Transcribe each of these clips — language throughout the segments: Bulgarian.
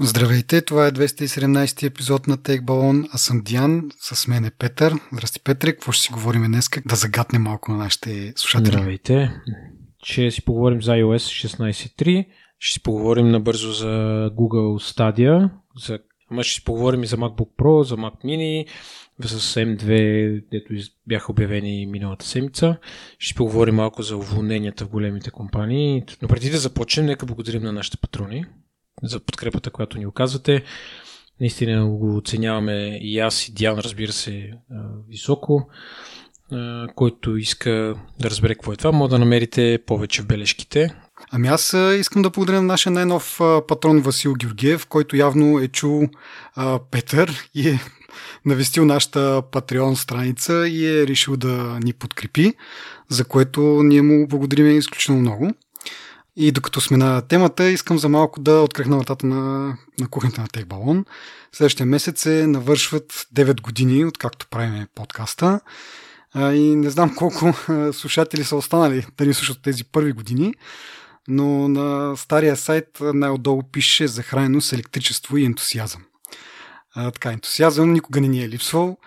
Здравейте, това е 217 епизод на Тек Балон. Аз съм Диан, с мен е Петър. Здрасти, Петре, какво ще си говорим днес? Да загаднем малко на нашите слушатели. Здравейте. Ще си поговорим за iOS 16.3. Ще си поговорим набързо за Google Stadia. За... Ама ще си поговорим и за MacBook Pro, за Mac Mini, с M2, дето бяха обявени миналата седмица. Ще поговорим малко за уволненията в големите компании. Но преди да започнем, нека благодарим на нашите патрони за подкрепата, която ни оказвате. Наистина го оценяваме и аз и Диан, разбира се, високо. Който иска да разбере какво е това, може да намерите повече в бележките. Ами аз искам да благодаря на нашия най-нов патрон Васил Георгиев, който явно е чул а, Петър и е навестил нашата Patreon страница и е решил да ни подкрепи, за което ние му благодарим изключително много. И докато сме на темата, искам за малко да открехна вратата на, на кухнята на Тех Балон. Следващия месец се навършват 9 години, откакто правим подкаста. И не знам колко слушатели са останали да ни слушат тези първи години, но на стария сайт най-отдолу пише захранено с електричество и ентусиазъм. Така, ентусиазъм никога не ни е липсвал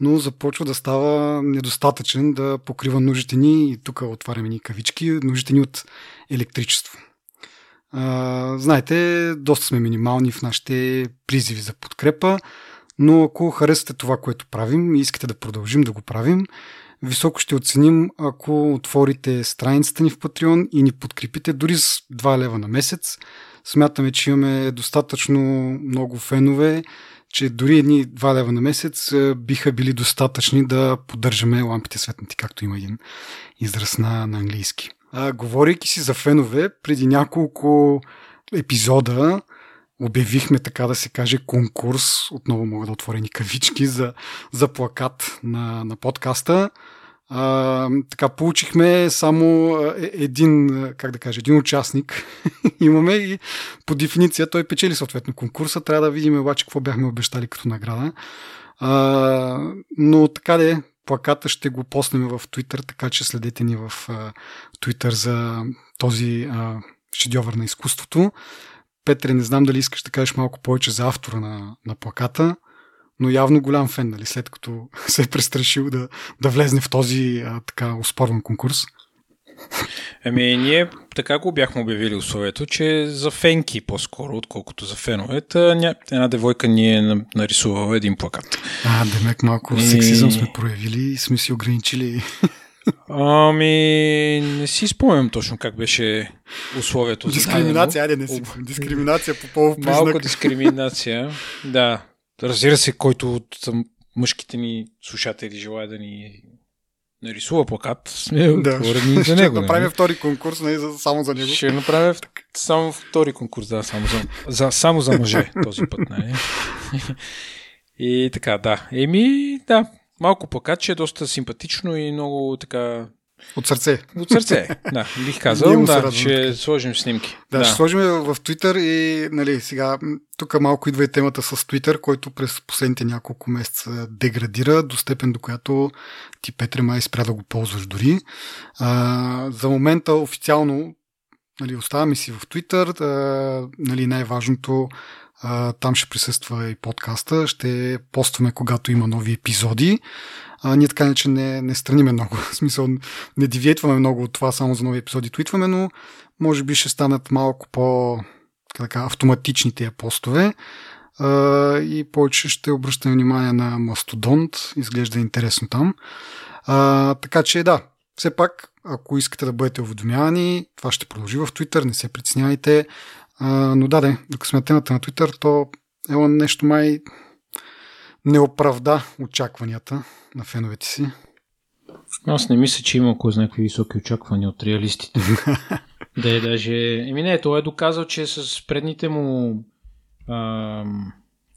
но започва да става недостатъчен да покрива нуждите ни, и тук отваряме ни кавички, нуждите ни от електричество. А, знаете, доста сме минимални в нашите призиви за подкрепа, но ако харесате това, което правим и искате да продължим да го правим, високо ще оценим, ако отворите страницата ни в Patreon и ни подкрепите дори с 2 лева на месец. Смятаме, че имаме достатъчно много фенове, че дори едни 2 лева на месец биха били достатъчни да поддържаме лампите светнати, както има един израз на, на английски. А, говорейки си за фенове, преди няколко епизода обявихме, така да се каже, конкурс, отново мога да отворя ни кавички, за, за плакат на, на подкаста. А, така, получихме само е, един, как да кажа, един участник. Имаме и по дефиниция той печели съответно конкурса. Трябва да видим обаче какво бяхме обещали като награда. А, но така де, плаката ще го поснем в Twitter, така че следете ни в а, Twitter за този а, шедьовър на изкуството. Петре, не знам дали искаш да кажеш малко повече за автора на, на плаката но явно голям фен, нали, след като се е престрашил да, да влезне в този а, така успорван конкурс. Ами, ние така го бяхме обявили условието, че за фенки по-скоро, отколкото за феновете, една девойка ни е нарисувала един плакат. А, демек малко и... сексизъм сме проявили и сме си ограничили. Ами, не си спомням точно как беше условието. Дискриминация, айде не си. Дискриминация по полов признак. Малко дискриминация, да. Разбира се, който от мъжките ни слушатели желая да ни нарисува плакат, сме да. отворени за него. Ще направим нали? втори конкурс не, за, само за него. Ще направим само втори конкурс, да, само за, за, само за мъже този път. Нали? И така, да. Еми, да, малко плакат, че е доста симпатично и много така от сърце. От сърце, да, бих казал. да, ще сложим снимки. Да, да, ще сложим в Twitter и нали, сега тук малко идва и темата с Twitter, който през последните няколко месеца деградира до степен, до която ти, Петре, май спря да го ползваш дори. А, за момента официално нали, оставаме си в Twitter. А, нали, най-важното там ще присъства и подкаста. Ще постваме, когато има нови епизоди. А, ние така че не, не страниме много. В смисъл, не девиетваме много от това само за нови епизоди твитваме, но може би ще станат малко по така, автоматични постове. А, и повече ще обръщаме внимание на Мастодонт. Изглежда интересно там. А, така че да, все пак, ако искате да бъдете уведомявани, това ще продължи в Twitter, не се притеснявайте. А, но да, докато сме темата на Twitter, то е нещо май не оправда очакванията на феновете си. Аз не мисля, че има кой някакви високи очаквания от реалистите. да е даже... Еми не, той е доказал, че с предните му а,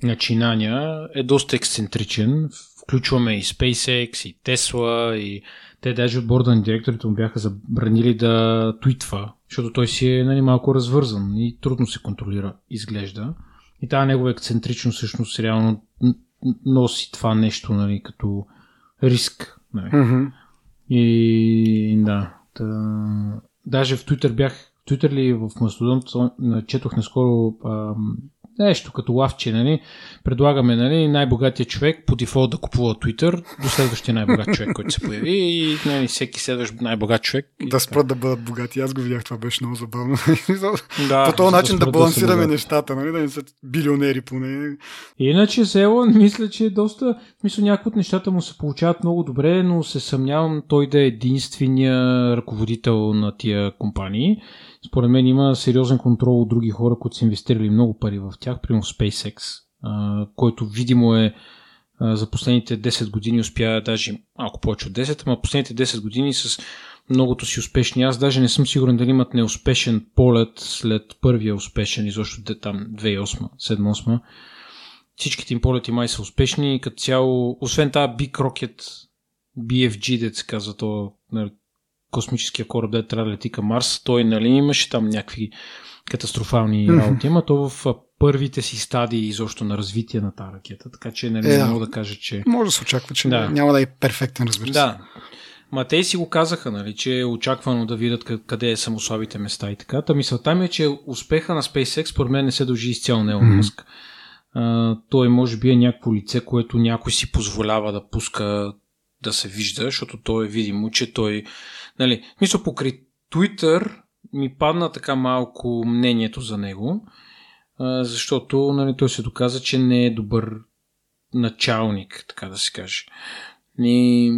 начинания е доста ексцентричен. Включваме и SpaceX, и Tesla, и те даже от борда на директорите му бяха забранили да твитва, защото той си е нали, малко развързан и трудно се контролира, изглежда. И тази негова ексцентричност всъщност реално носи това нещо, нали, като риск. Нали. Mm-hmm. И да. Та, даже в Twitter бях, в Twitter ли в Мастодон, четох наскоро а, нещо като лавче, нали, предлагаме нали, най-богатия човек по дефолт да купува Twitter до следващия най-богат човек, който се появи и нали, всеки следващ най-богат човек. Да спрат да бъдат богати. Аз го видях, това беше много забавно. Да, по този начин да, да балансираме да нещата, нали, да не са билионери поне. Иначе с Елон мисля, че е доста, мисля, някои от нещата му се получават много добре, но се съмнявам той да е единствения ръководител на тия компании. Според мен има сериозен контрол от други хора, които са инвестирали много пари в тях, примерно SpaceX, който видимо е за последните 10 години успя, даже малко повече от 10, ама последните 10 години с многото си успешни. Аз даже не съм сигурен дали имат неуспешен полет след първия успешен, изобщо там 2008, 2007-2008. Всичките им полети май са успешни като цяло, освен тази Big Rocket BFG, де се казва, то космическия кораб, да трябва да лети към Марс, той нали, имаше там някакви катастрофални mm-hmm. работи, ама то в първите си стадии изобщо на развитие на тази ракета, така че нали, е, не мога да кажа, че... Може да се очаква, че да. няма да е перфектен, разбира се. Да. Ма те си го казаха, нали, че е очаквано да видят къде е самослабите места и така. Та мисълта ми е, че успеха на SpaceX според мен не се дължи изцяло на Елон mm-hmm. Uh, той може би е някакво лице, което някой си позволява да пуска да се вижда, защото той е видимо, че той Нали, мисля, покрай Twitter ми падна така малко мнението за него, защото нали, той се доказа, че не е добър началник, така да се каже. И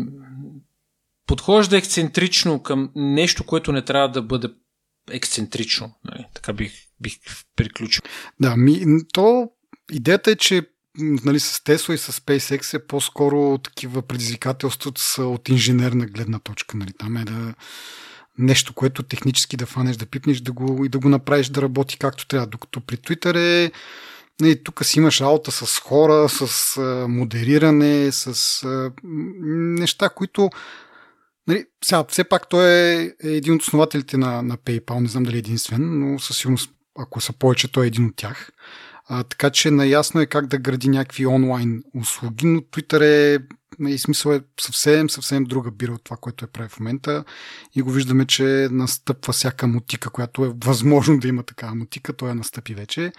подхожда ексцентрично към нещо, което не трябва да бъде ексцентрично. Нали? Така бих, бих приключил. Да, ми, то идеята е, че нали, с Тесла и с SpaceX е по-скоро такива предизвикателства от инженерна гледна точка. Нали. Там е да нещо, което технически да фанеш, да пипнеш да го, и да го направиш да работи както трябва. Докато при Twitter е нали, тук си имаш работа с хора, с а, модериране, с а, неща, които Нали, сега, все пак той е, е един от основателите на, на PayPal, не знам дали е единствен, но със сигурност, ако са повече, той е един от тях. А, така че наясно е как да гради някакви онлайн услуги, но Twitter е и смисъл е съвсем, съвсем друга бира от това, което е прави в момента и го виждаме, че настъпва всяка мутика, която е възможно да има такава мутика, той я настъпи вече.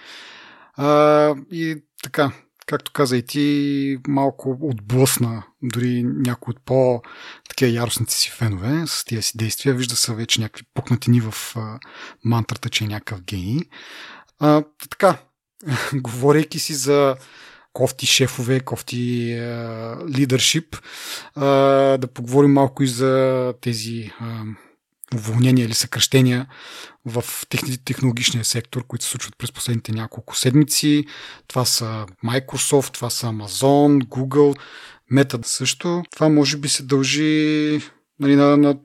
А, и така, както каза и ти, малко отблъсна дори някои от по такива яростните си фенове с тия си действия. Вижда се вече някакви пукнатини в а, мантрата, че е някакъв гений. А, така, говорейки си за кофти шефове, кофти лидършип, да поговорим малко и за тези уволнения или съкръщения в технологичния сектор, които се случват през последните няколко седмици. Това са Microsoft, това са Amazon, Google, Meta също. Това може би се дължи нали, на, на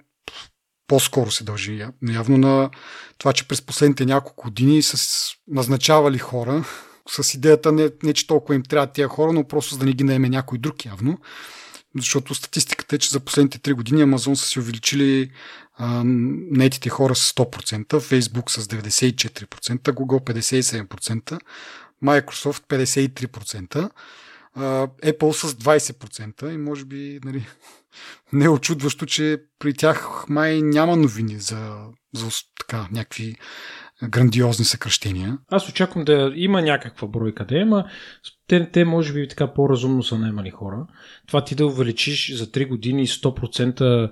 по-скоро се дължи явно на това, че през последните няколко години са назначавали хора с идеята не, не че толкова им трябва тия хора, но просто за да не ги наеме някой друг явно. Защото статистиката е, че за последните 3 години Амазон са си увеличили а, наетите хора с 100%, Facebook с 94%, Google 57%, Microsoft 53%, а, Apple с 20% и може би нали, не е очудващо, че при тях май няма новини за, за така, някакви грандиозни съкръщения. Аз очаквам да има някаква бройка да има. Те, те може би така по-разумно са наймали хора. Това ти да увеличиш за 3 години 100%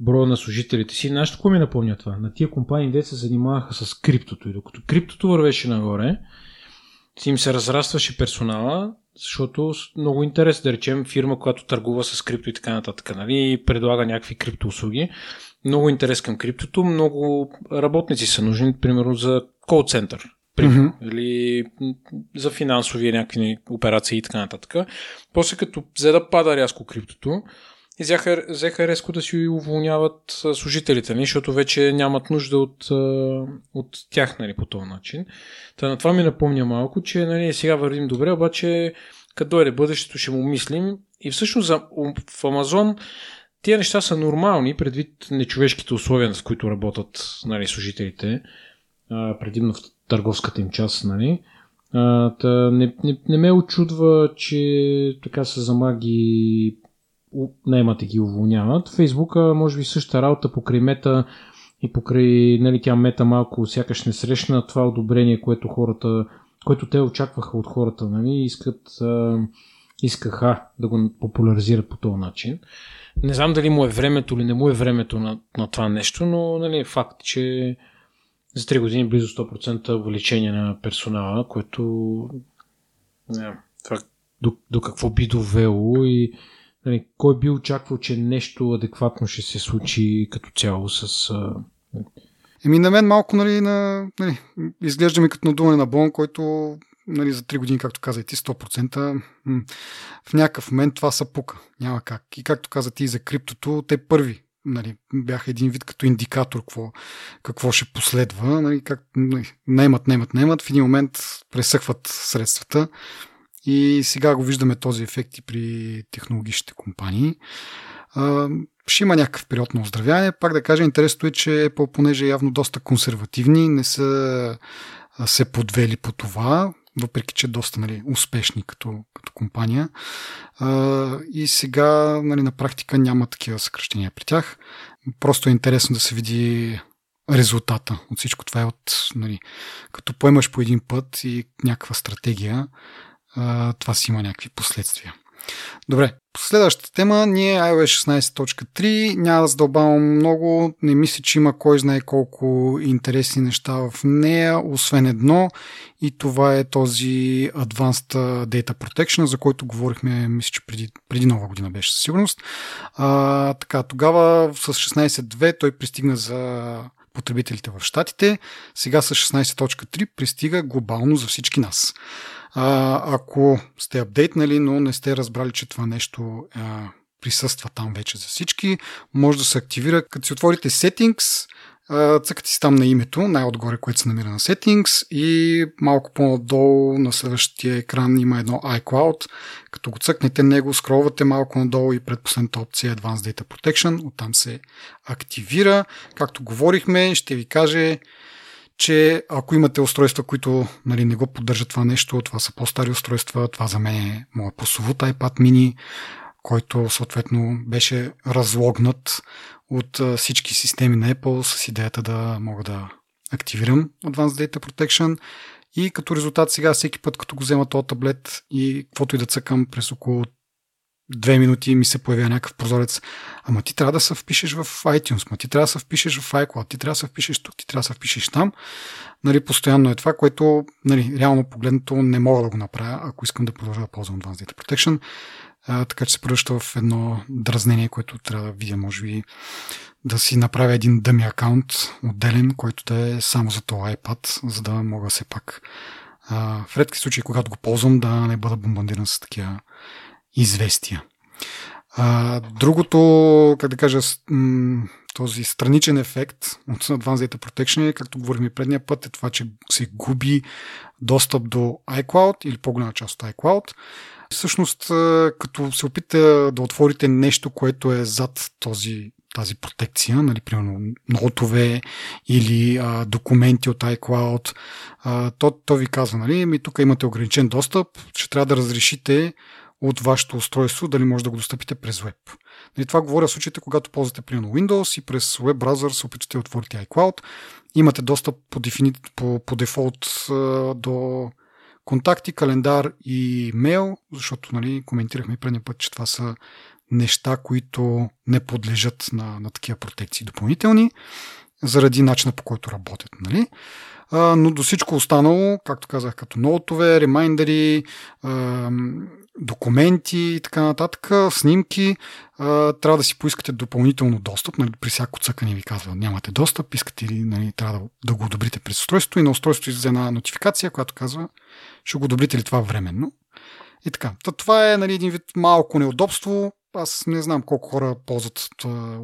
броя на служителите си. Знаеш какво ми напомня това? На тия компании, де се занимаваха с криптото и докато криптото вървеше нагоре, им се разрастваше персонала, защото много интерес, да речем, фирма, която търгува с крипто и така нататък, нали, предлага някакви криптоуслуги. Много интерес към криптото, много работници са нужни, примерно за кол център, mm-hmm. или за финансови някакви операции и така нататък. После като взе да пада рязко криптото, и взеха, взеха резко да си уволняват служителите, нали, защото вече нямат нужда от, от тях нали, по този начин. Та на това ми напомня малко, че нали, сега вървим добре, обаче като дойде бъдещето ще му мислим. И всъщност в Амазон тия неща са нормални, предвид нечовешките условия, с които работят нали, служителите, предимно в търговската им част. Нали. А, та не, не, не ме очудва, че така са замаги наймат и ги уволняват. Фейсбука може би същата работа покрай мета и покрай, нали, тя мета малко сякаш не срещна това одобрение, което хората който те очакваха от хората, нали, искат, искаха да го популяризират по този начин. Не знам дали му е времето или не му е времето на, на това нещо, но нали, е факт, че за 3 години близо 100% увеличение на персонала, което не, това до, до какво би довело и нали, кой би очаквал, че нещо адекватно ще се случи като цяло с... Еми на мен малко нали, на, нали, изглежда ми като надуване на бон, който нали, за 3 години, както каза и ти, 100%, в някакъв момент това са пука. Няма как. И както каза ти за криптото, те първи нали, бяха един вид като индикатор какво, какво ще последва. Нали, как, нали, наймат, наймат, наймат. В един момент пресъхват средствата. И сега го виждаме този ефект и при технологичните компании. Ще има някакъв период на оздравяване. Пак да кажа, интересното е, че Apple, понеже явно доста консервативни, не са се подвели по това, въпреки че доста нали, успешни като, като компания. И сега нали, на практика няма такива съкръщения при тях. Просто е интересно да се види резултата от всичко това е от, нали, като поемаш по един път и някаква стратегия, това си има някакви последствия. Добре, следващата тема ни е iOS 16.3. Няма да задълбавам много. Не мисля, че има кой знае колко интересни неща в нея, освен едно. И това е този Advanced Data Protection, за който говорихме, мисля, че преди, преди нова година беше със сигурност. А, така, тогава с 16.2 той пристигна за потребителите в Штатите. Сега с 16.3 пристига глобално за всички нас. А, ако сте апдейтнали, но не сте разбрали, че това нещо а, присъства там вече за всички, може да се активира, като си отворите Settings, цъкате си там на името, най-отгоре, което се намира на Settings и малко по-надолу на следващия екран има едно iCloud. Като го цъкнете него, скролвате малко надолу и предпоследната опция Advanced Data Protection, оттам се активира. Както говорихме, ще ви каже че ако имате устройства, които нали, не го поддържат това нещо, това са по-стари устройства, това за мен е моят прословут iPad mini, който съответно беше разлогнат от всички системи на Apple с идеята да мога да активирам Advanced Data Protection. И като резултат сега всеки път, като го взема този таблет и каквото и да цъкам през около две минути ми се появява някакъв прозорец. Ама ти трябва да се впишеш в iTunes, ма ти трябва да се впишеш в iCloud, ти трябва да се впишеш тук, ти трябва да се впишеш там. Нали, постоянно е това, което нали, реално погледнато не мога да го направя, ако искам да продължа да ползвам Advanced Data Protection. А, така че се превръща в едно дразнение, което трябва да видя, може би, да си направя един дъми акаунт отделен, който да е само за този iPad, за да мога все пак а, в редки случаи, когато го ползвам, да не бъда бомбандиран с такива известия. А, другото, как да кажа, този страничен ефект от Advanced Data Protection, е, както говорихме предния път, е това, че се губи достъп до iCloud или по-голяма част от iCloud. Всъщност, като се опитате да отворите нещо, което е зад този, тази протекция, нали, примерно нотове или а, документи от iCloud, а, то, то ви казва, нали, ми тук имате ограничен достъп, ще трябва да разрешите от вашето устройство, дали може да го достъпите през веб. Нали, това говоря в случаите, когато ползвате примерно Windows и през веб браузър се опитате да отворите iCloud. Имате достъп по, дефини... по, по дефолт до контакти, календар и мейл, защото нали, коментирахме предния път, че това са неща, които не подлежат на, на такива протекции допълнителни, заради начина по който работят. Нали? А, но до всичко останало, както казах, като ноутове, ремайндери, документи и така нататък, снимки, а, трябва да си поискате допълнително достъп. Нали, при всяко цъкане ви казва, нямате достъп, искате ли, нали, трябва да, да го одобрите през устройството и на устройството излезе една нотификация, която казва, ще го одобрите ли това временно. И така. Та, това е нали, един вид малко неудобство. Аз не знам колко хора ползват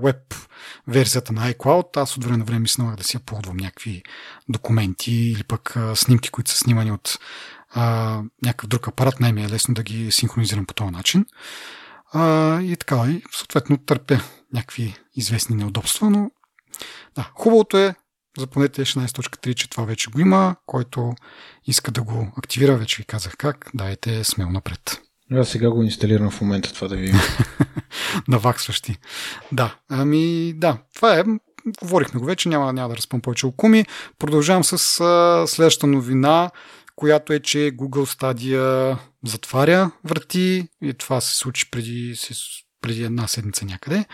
веб версията на iCloud. Аз от време на време си да си ползвам някакви документи или пък а, снимки, които са снимани от а, някакъв друг апарат, най-ми е лесно да ги синхронизирам по този начин. А, и така, и съответно търпя някакви известни неудобства, но да, хубавото е, запомнете 16.3, че това вече го има, който иска да го активира, вече ви казах как, дайте смело напред. Аз сега го инсталирам в момента това да ви Наваксващи. Да, ами да, това е говорихме го вече, няма, няма да разпъм повече окуми. Продължавам с а, следващата новина, която е, че Google Stadia затваря врати и това се случи преди, преди една седмица някъде.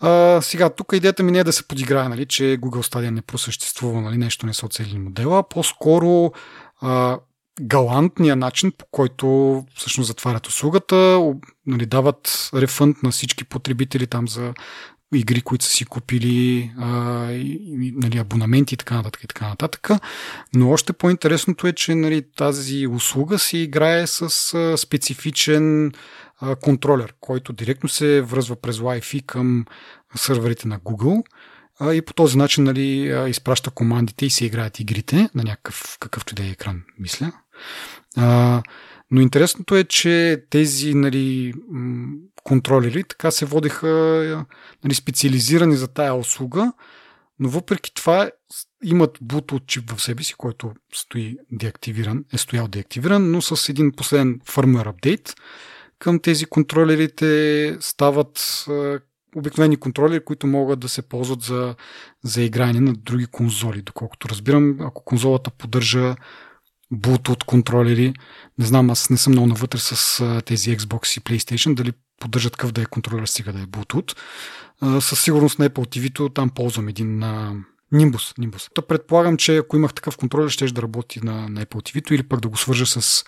А, сега, тук идеята ми не е да се подиграе, нали, че Google Stadia не просъществува, нали, нещо не са оцелили модела. По-скоро а, галантния начин, по който всъщност затварят услугата, нали, дават рефънд на всички потребители там за игри, които са си купили, а, и, нали, абонаменти и така нататък и така нататък. Но още по-интересното е, че нали, тази услуга се играе с а, специфичен а, контролер, който директно се връзва през Wi-Fi към сървърите на Google а, и по този начин нали, изпраща командите и се играят игрите на някакъв какъвто да е екран, мисля. А, но интересното е, че тези нали, контролери така се водеха нали, специализирани за тая услуга, но въпреки това имат Bluetooth чип в себе си, който стои деактивиран, е стоял деактивиран, но с един последен фърмер апдейт към тези контролерите стават обикновени контролери, които могат да се ползват за, за игране на други конзоли. Доколкото разбирам, ако конзолата поддържа Bluetooth контролери. Не знам, аз не съм много навътре с тези Xbox и PlayStation, дали поддържат какъв да е контролер, стига да е Bluetooth. Със сигурност на Apple TV там ползвам един Nimbus. Nimbus. Та предполагам, че ако имах такъв контролер, ще да работи на, на Apple TV или пък да го свържа с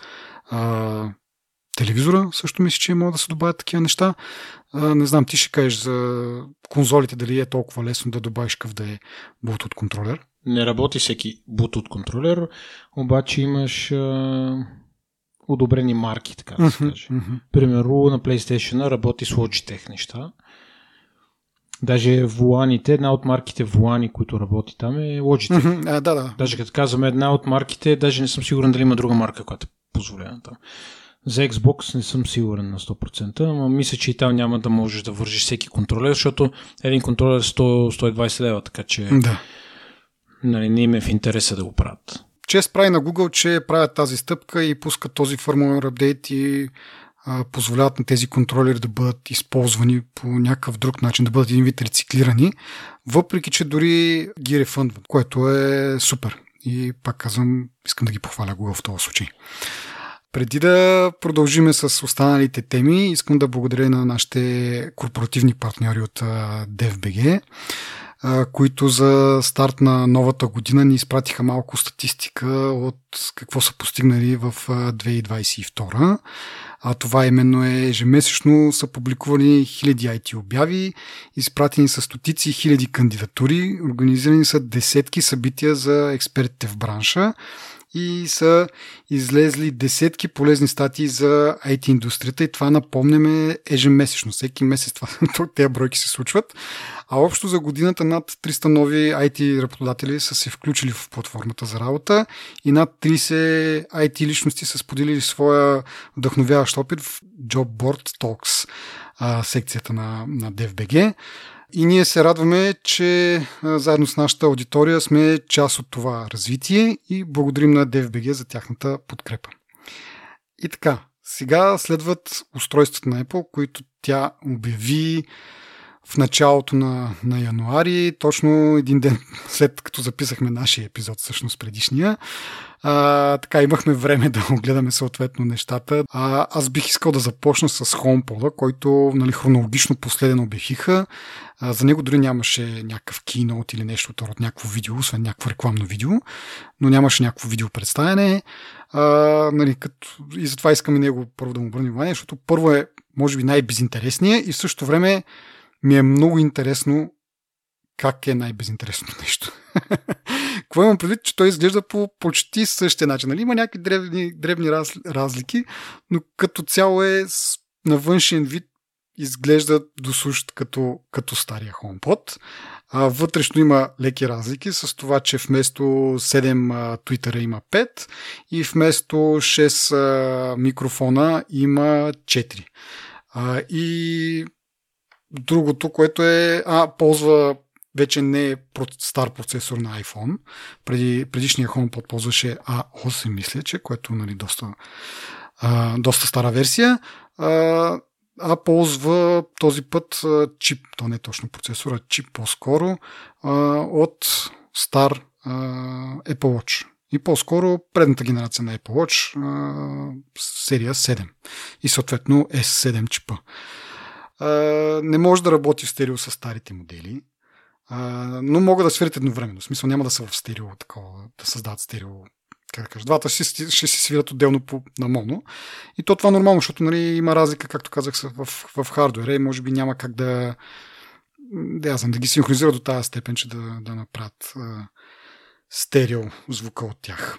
а, телевизора. Също мисля, че могат да се добавят такива неща. А, не знам, ти ще кажеш за конзолите дали е толкова лесно да добавиш какъв да е Bluetooth контролер не работи всеки Bluetooth контролер, обаче имаш а, одобрени марки, така да се каже. Mm-hmm. Примерно на PlayStation работи с Logitech неща. Даже вуланите, една от марките вулани, които работи там е Logitech. Mm-hmm. А, да, да. Даже като казваме една от марките, даже не съм сигурен дали има друга марка, която е позволена там. За Xbox не съм сигурен на 100%, но мисля, че и там няма да можеш да вържиш всеки контролер, защото един контролер е 100-120 лева, така че да нали, не им е в интереса да го правят. Чест прави на Google, че правят тази стъпка и пускат този firmware апдейт и а, позволяват на тези контролери да бъдат използвани по някакъв друг начин, да бъдат един вид рециклирани, въпреки че дори ги рефъндват, което е супер. И пак казвам, искам да ги похваля Google в този случай. Преди да продължиме с останалите теми, искам да благодаря на нашите корпоративни партньори от DFBG които за старт на новата година ни изпратиха малко статистика от какво са постигнали в 2022. А това именно е ежемесечно са публикувани хиляди IT обяви, изпратени са стотици хиляди кандидатури, организирани са десетки събития за експертите в бранша и са излезли десетки полезни статии за IT индустрията и това напомняме ежемесечно. Всеки месец това, тези бройки се случват. А общо за годината над 300 нови IT работодатели са се включили в платформата за работа и над 30 IT личности са споделили своя вдъхновяващ опит в Jobboard Talks секцията на, на DFBG. И ние се радваме, че заедно с нашата аудитория сме част от това развитие и благодарим на DFBG за тяхната подкрепа. И така, сега следват устройствата на Apple, които тя обяви в началото на, на януари, точно един ден след като записахме нашия епизод, всъщност предишния. А, така, имахме време да огледаме съответно нещата. А, аз бих искал да започна с HomePod, който нали, хронологично последен обявиха. А, за него дори нямаше някакъв кинот или нещо от някакво видео, освен някакво рекламно видео, но нямаше някакво видео представяне. А, нали, като... И затова искаме него първо да му обърнем внимание, защото първо е, може би, най-безинтересния и в същото време ми е много интересно как е най-безинтересното нещо. Какво имам предвид, че той изглежда по почти същия начин. Нали? Има някакви древни, древни раз, разлики, но като цяло е на външен вид изглежда досущ като, като стария HomePod. А, вътрешно има леки разлики с това, че вместо 7 твитъра има 5 и вместо 6 а, микрофона има 4. А, и другото, което е, а, ползва вече не е стар процесор на iPhone. Преди, предишния HomePod ползваше A8, мисля, че, което нали, доста, а, доста стара версия. А, а ползва този път а, чип, то не е точно процесор, а чип по-скоро а, от стар а, Apple Watch. И по-скоро предната генерация на Apple Watch а, серия 7 и съответно S7 чипа. А, не може да работи в стерео с старите модели, но могат да свирят едновременно. В смисъл няма да са в стерео такова, да създадат стерео как да кажа, двата ще, ще си свират отделно по, на моно. И то това е нормално, защото нали, има разлика, както казах, в, в хардуера и може би няма как да, да, знам, да ги синхронизират до тази степен, че да, да направят а, стерео звука от тях.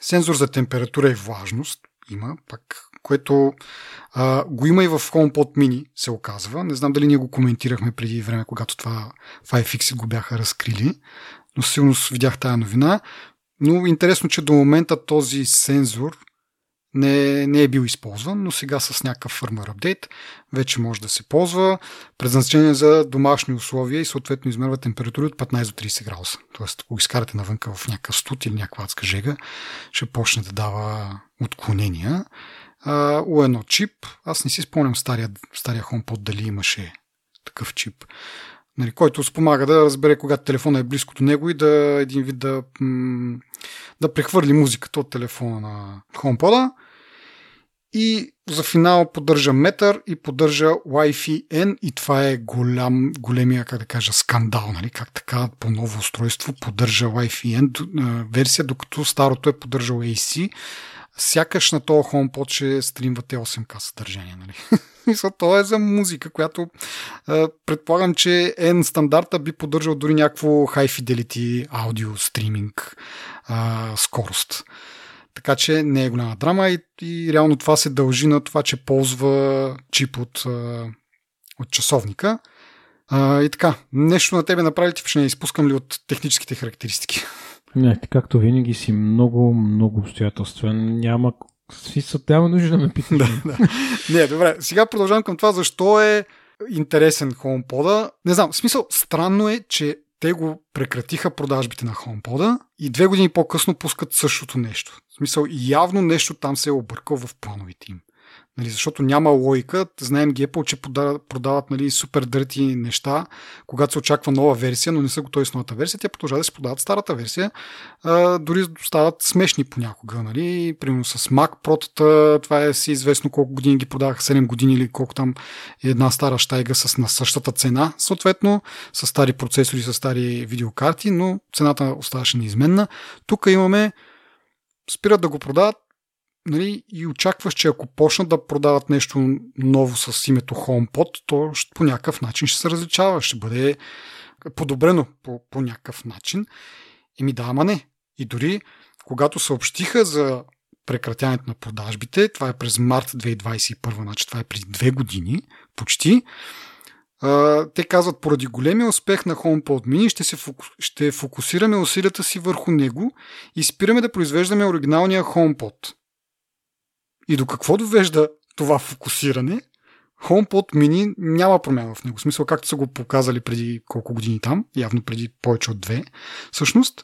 Сензор за температура и влажност има, пак, което а, го има и в HomePod Mini, се оказва. Не знам дали ние го коментирахме преди време, когато това в iFixit го бяха разкрили, но силно видях тая новина. Но интересно, че до момента този сензор не, не е бил използван, но сега с някакъв фърмър апдейт вече може да се ползва. Предназначение за домашни условия и съответно измерва температури от 15 до 30 градуса. Тоест, ако изкарате навънка в някакъв студ или някаква адска жега, ще почне да дава отклонения. А, у едно чип, аз не си спомням стария, стария HomePod дали имаше такъв чип нали, който спомага да разбере когато телефона е близко до него и да един вид да, да прехвърли музиката от телефона на HomePod. И за финал поддържа метър и поддържа Wi-Fi N и това е голям, големия, как да кажа, скандал, нали? как така по ново устройство поддържа Wi-Fi N версия, докато старото е поддържал AC. Сякаш на този HomePod ще стримвате 8K съдържание. Нали? Мисля, то е за музика, която а, предполагам, че N стандарта би поддържал дори някакво high fidelity аудио стриминг а, скорост. Така че не е голяма драма и, и реално това се дължи на това, че ползва чип от, от часовника. А, и така, нещо на тебе направи ти впечатление, изпускам ли от техническите характеристики? Не, както винаги си много, много обстоятелствен. Няма Смисъл, няма нужда да ме питаш. да, да. Не, добре. Сега продължавам към това, защо е интересен HomePod. Не знам, в смисъл, странно е, че те го прекратиха продажбите на HomePod и две години по-късно пускат същото нещо. В смисъл, явно нещо там се е объркал в плановете им. Нали, защото няма логика. Знаем ги Apple, че продават, нали, супер дърти неща, когато се очаква нова версия, но не са готови с новата версия. Те продължават да се продават старата версия. А, дори стават смешни понякога. Нали. Примерно с Mac Pro, това е си известно колко години ги продаваха, 7 години или колко там е една стара щайга с на същата цена, съответно, с стари процесори, с стари видеокарти, но цената оставаше неизменна. Тук имаме спират да го продават, нали, и очакваш, че ако почнат да продават нещо ново с името HomePod, то по някакъв начин ще се различава, ще бъде подобрено по, по някакъв начин. И ми да, ама не. И дори когато съобщиха за прекратяването на продажбите, това е през март 2021, значи това е преди две години, почти, те казват, поради големия успех на HomePod Mini ще, ще фокусираме усилията си върху него и спираме да произвеждаме оригиналния HomePod. И до какво довежда това фокусиране? HomePod Mini няма промяна в него. В смисъл, както са го показали преди колко години там, явно преди повече от две. Всъщност,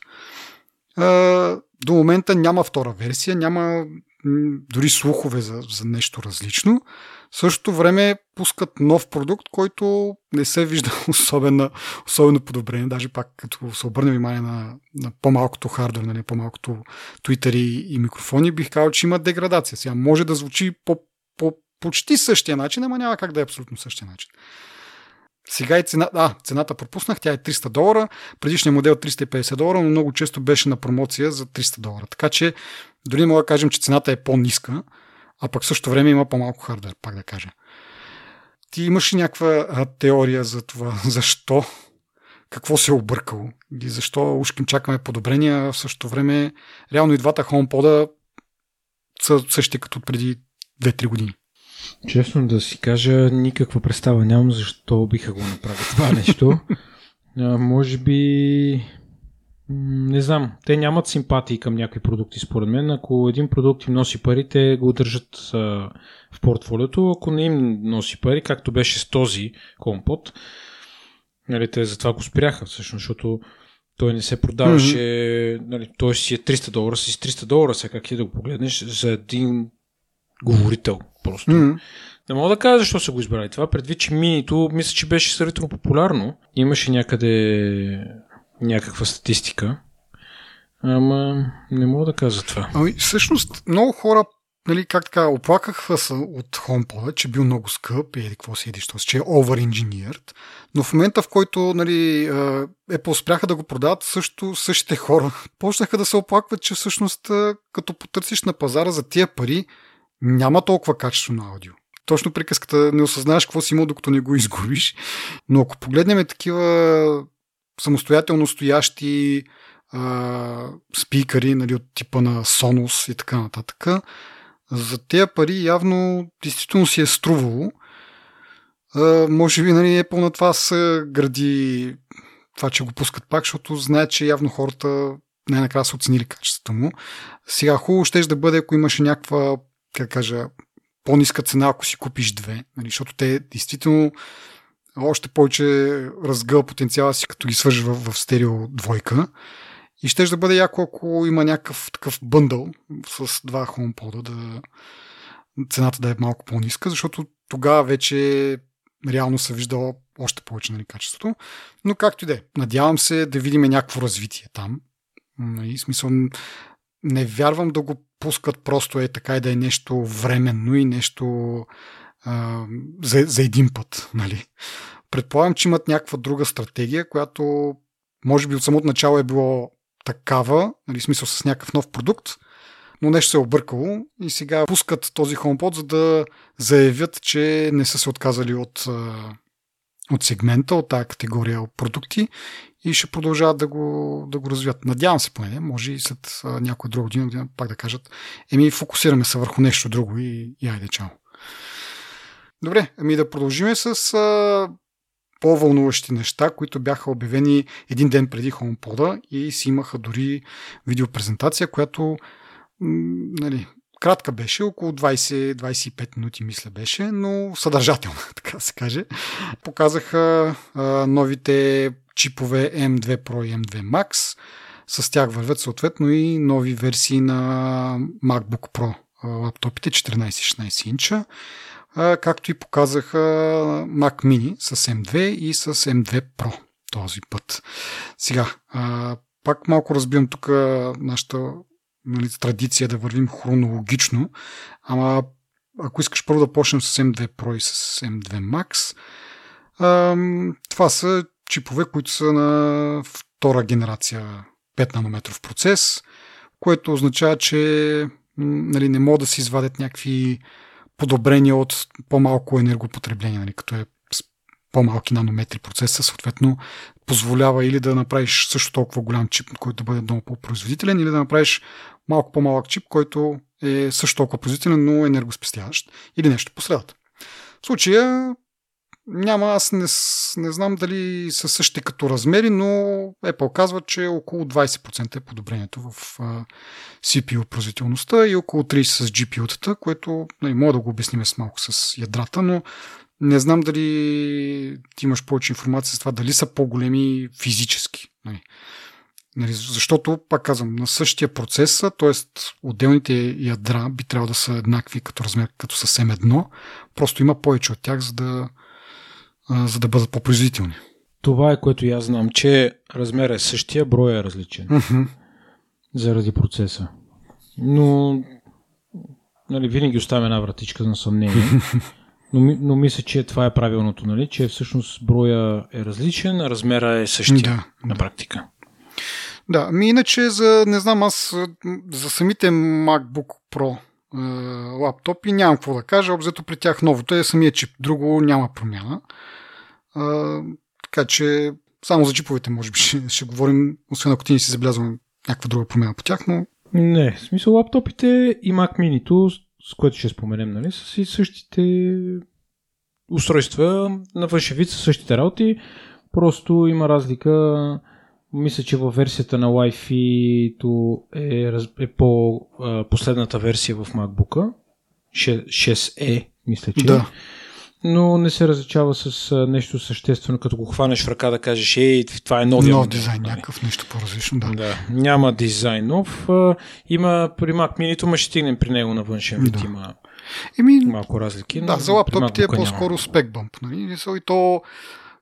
до момента няма втора версия, няма дори слухове за, за нещо различно. В същото време пускат нов продукт, който не се вижда особено, особено подобрение. Даже пак като се обърне внимание на, на по-малкото хардвер, нали, по-малкото твитъри и микрофони, бих казал, че има деградация. Сега може да звучи по, по почти същия начин, ама няма как да е абсолютно същия начин. Сега и цена, а, цената пропуснах, тя е 300 долара, предишният модел 350 долара, но много често беше на промоция за 300 долара. Така че дори мога да кажем, че цената е по-ниска, а пък също време има по-малко хардвер, пак да кажа. Ти имаш ли някаква теория за това? Защо? Какво се е объркало? И защо ушким чакаме подобрения? В същото време, реално и двата HomePod са същи като преди 2-3 години. Честно да си кажа, никаква представа нямам защо биха го направили това нещо. А, може би не знам, те нямат симпатии към някакви продукти, според мен. Ако един продукт им носи пари, те го държат а, в портфолиото. Ако не им носи пари, както беше с този компот, нали, те затова го спряха, всъщност, защото той не се продаваше, mm-hmm. нали, той си е 300 долара, си 300 долара, сега как ти да го погледнеш, за един говорител просто. Mm-hmm. Не мога да кажа защо са го избрали това, предвид, че минито, мисля, че беше сравнително популярно. Имаше някъде някаква статистика. Ама не мога да кажа това. Ами, всъщност, много хора нали, как така, оплакаха се от HomePod, че бил много скъп и какво си еди, че е over-engineered, но в момента, в който нали, Apple спряха да го продават, също същите хора почнаха да се оплакват, че всъщност като потърсиш на пазара за тия пари, няма толкова качество на аудио. Точно приказката не осъзнаеш какво си имал, докато не го изгубиш. Но ако погледнем такива самостоятелно стоящи а, спикъри нали, от типа на Sonos и така нататък, за тези пари явно действително си е струвало. А, може би нали, Apple на това се гради това, че го пускат пак, защото знаят, че явно хората най-накрая са оценили качеството му. Сега хубаво ще да бъде, ако имаше някаква, как кажа, по-ниска цена, ако си купиш две, нали, защото те действително още повече разгъва потенциала си, като ги свържи в, в стерео двойка. И ще да бъде яко, ако има някакъв такъв бъндъл с два HomePod, да цената да е малко по-ниска, защото тогава вече реално се вижда още повече нали, качеството. Но както и да е, надявам се да видим някакво развитие там. И нали, смисъл, не вярвам да го пускат просто е така и да е нещо временно и нещо за, за един път. Нали. Предполагам, че имат някаква друга стратегия, която може би от самото начало е било такава, нали, смисъл с някакъв нов продукт, но нещо се е объркало и сега пускат този HomePod, за да заявят, че не са се отказали от, от сегмента, от тази категория продукти и ще продължават да го, да го развият. Надявам се поне, може и след някоя друга година, година пак да кажат, еми фокусираме се върху нещо друго и, и айде чао. Добре, ами да продължиме с а, по-вълнуващи неща, които бяха обявени един ден преди HomePod и си имаха дори видеопрезентация, която нали, кратка беше, около 20-25 минути мисля беше, но съдържателна, така се каже. Показаха а, новите чипове M2 Pro и M2 Max. С тях вървят съответно и нови версии на MacBook Pro лаптопите 14-16 инча както и показаха Mac Mini с M2 и с M2 Pro този път. Сега, пак малко разбирам тук нашата нали, традиция да вървим хронологично, ама ако искаш първо да почнем с M2 Pro и с M2 Max, това са чипове, които са на втора генерация 5 нанометров процес, което означава, че нали, не могат да се извадят някакви подобрение от по-малко енергопотребление, нали, като е с по-малки нанометри процеса, съответно позволява или да направиш също толкова голям чип, който да бъде много по-производителен, или да направиш малко по-малък чип, който е също толкова производителен, но енергоспестяващ, или нещо по средата. В случая няма, аз не, не знам дали са същите като размери, но Apple казва, че около 20% е подобрението в CPU производителността и около 30% с GPU-тата, което нали, мога да го обясним с малко с ядрата, но не знам дали ти имаш повече информация за това, дали са по-големи физически. Нали. Нали, защото, пак казвам, на същия процес, т.е. отделните ядра би трябвало да са еднакви като размер, като съвсем едно, просто има повече от тях, за да за да бъдат по-производителни. Това е което и аз знам, че размер е същия, брой е различен. Заради процеса. Но нали, винаги оставя една вратичка на съмнение. Но, но мисля, че това е правилното, нали? че всъщност броя е различен, а размера е същия да, на практика. Да, ми иначе за, не знам, аз за самите MacBook Pro е, лаптопи нямам какво да кажа. Обзето при тях новото е самия чип. Друго няма промяна. А, така че само за чиповете може би ще, ще говорим, освен ако ти не си забелязвам някаква друга промяна по тях, но... Не, в смисъл лаптопите и Mac mini с което ще споменем, нали, са си същите устройства, на външен вид са същите работи, просто има разлика. Мисля, че във версията на Wi-Fi е, е по последната версия в MacBook 6E, мисля, че. Да но не се различава с нещо съществено, като го хванеш в ръка да кажеш, ей, това е новия Нов дизайн, нали? някакъв нещо по-различно, да. да. Няма дизайн нов. Има при Mac Mini, ма ще стигнем при него на външен вид, да. има Еми, малко разлики. Да, за лаптопите е по-скоро спек бъмп. Нали? И то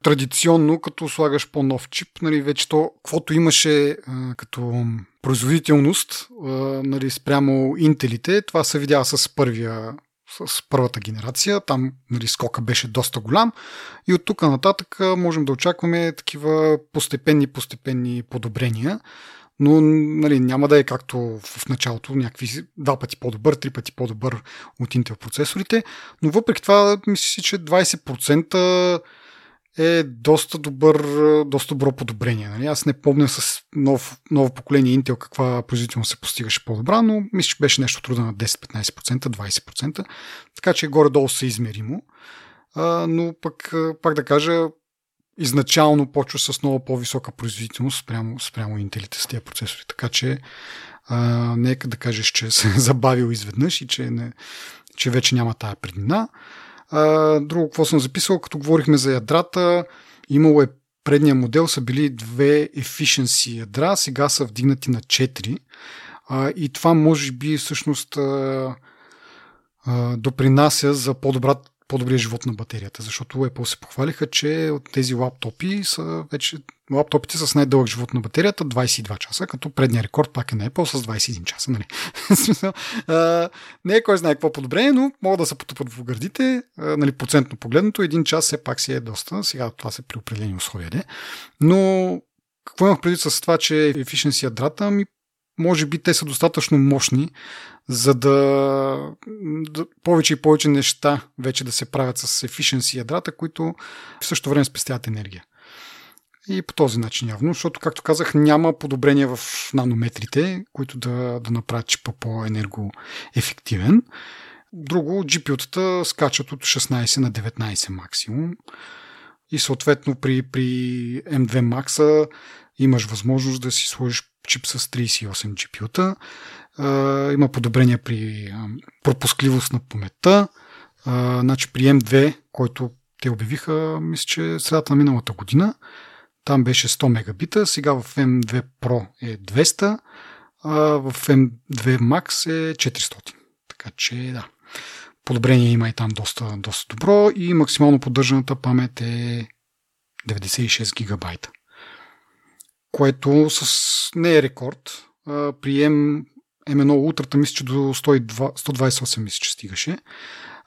традиционно, като слагаш по-нов чип, нали, вече то, каквото имаше а, като производителност а, нали, спрямо интелите, това се видя с първия с първата генерация. Там нали, скока беше доста голям и от тук нататък можем да очакваме такива постепенни, постепенни подобрения. Но нали, няма да е както в началото, някакви два пъти по-добър, три пъти по-добър от Intel процесорите. Но въпреки това, мисля си, че 20% е доста добър, доста добро подобрение. Нали? Аз не помня с нов, ново поколение Intel каква производителност се постигаше по-добра, но мисля, че беше нещо труда на 10-15%, 20%, така че горе-долу са измеримо. А, но пък, пак да кажа, изначално почва с много по-висока производителност спрямо, спрямо интелите с тези процесори. Така че а, нека да кажеш, че се е забавил изведнъж и че, не, че вече няма тая преднина. А, друго, какво съм записал, като говорихме за ядрата, имало е предния модел са били две efficiency ядра, сега са вдигнати на 4. А, и това може би всъщност а, а, допринася за по-добра по-добрия живот на батерията, защото Apple се похвалиха, че от тези лаптопи са вече лаптопите с най-дълъг живот на батерията 22 часа, като предния рекорд пак е на Apple с 21 часа. Нали? не е кой знае какво подобрение, но могат да се потупат в гърдите. Нали, процентно погледното, един час все пак си е доста. Сега това се при определени условия. Не? Но какво имах преди с това, че efficiency ядрата ми може би те са достатъчно мощни, за да, да повече и повече неща вече да се правят с efficiency ядрата, които в същото време спестяват енергия. И по този начин явно, защото, както казах, няма подобрения в нанометрите, които да, да направят чипа по-енергоефективен. Друго, GPU-тата скачат от 16 на 19 максимум. И съответно при, при M2 Max имаш възможност да си сложиш чип с 38 GPU-та. Има подобрения при пропускливост на паметта. Значи при M2, който те обявиха, мисля, че средата на миналата година, там беше 100 мегабита, сега в M2 Pro е 200, а в M2 Max е 400. Така че да, подобрение има и там доста, доста добро и максимално поддържаната памет е 96 гигабайта което с... не е рекорд. А, при M, M1 Ultra мисля, че до 102, 128 мисля, че стигаше.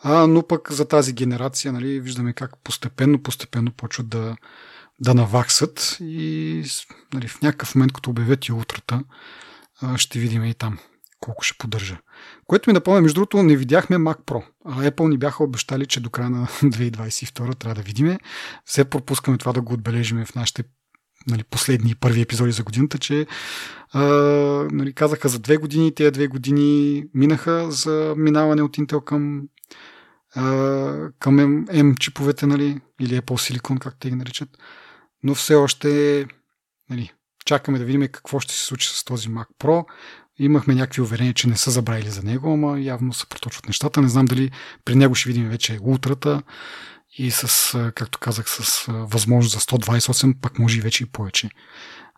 А, но пък за тази генерация нали, виждаме как постепенно, постепенно почват да, да наваксат и нали, в някакъв момент, като обявят и утрата, ще видим и там колко ще поддържа. Което ми напомня, между другото, не видяхме Mac Pro. А Apple ни бяха обещали, че до края на 2022 трябва да видиме. Все пропускаме това да го отбележиме в нашите нали, последни първи епизоди за годината, че а, нали, казаха за две години, тези две години минаха за минаване от Intel към, а, към M, чиповете, нали, или Apple Silicon, как те ги наричат. Но все още нали, чакаме да видим какво ще се случи с този Mac Pro. Имахме някакви уверения, че не са забравили за него, ама явно се проточват нещата. Не знам дали при него ще видим вече ултрата и с, както казах, с възможност за 128, пък може и вече и повече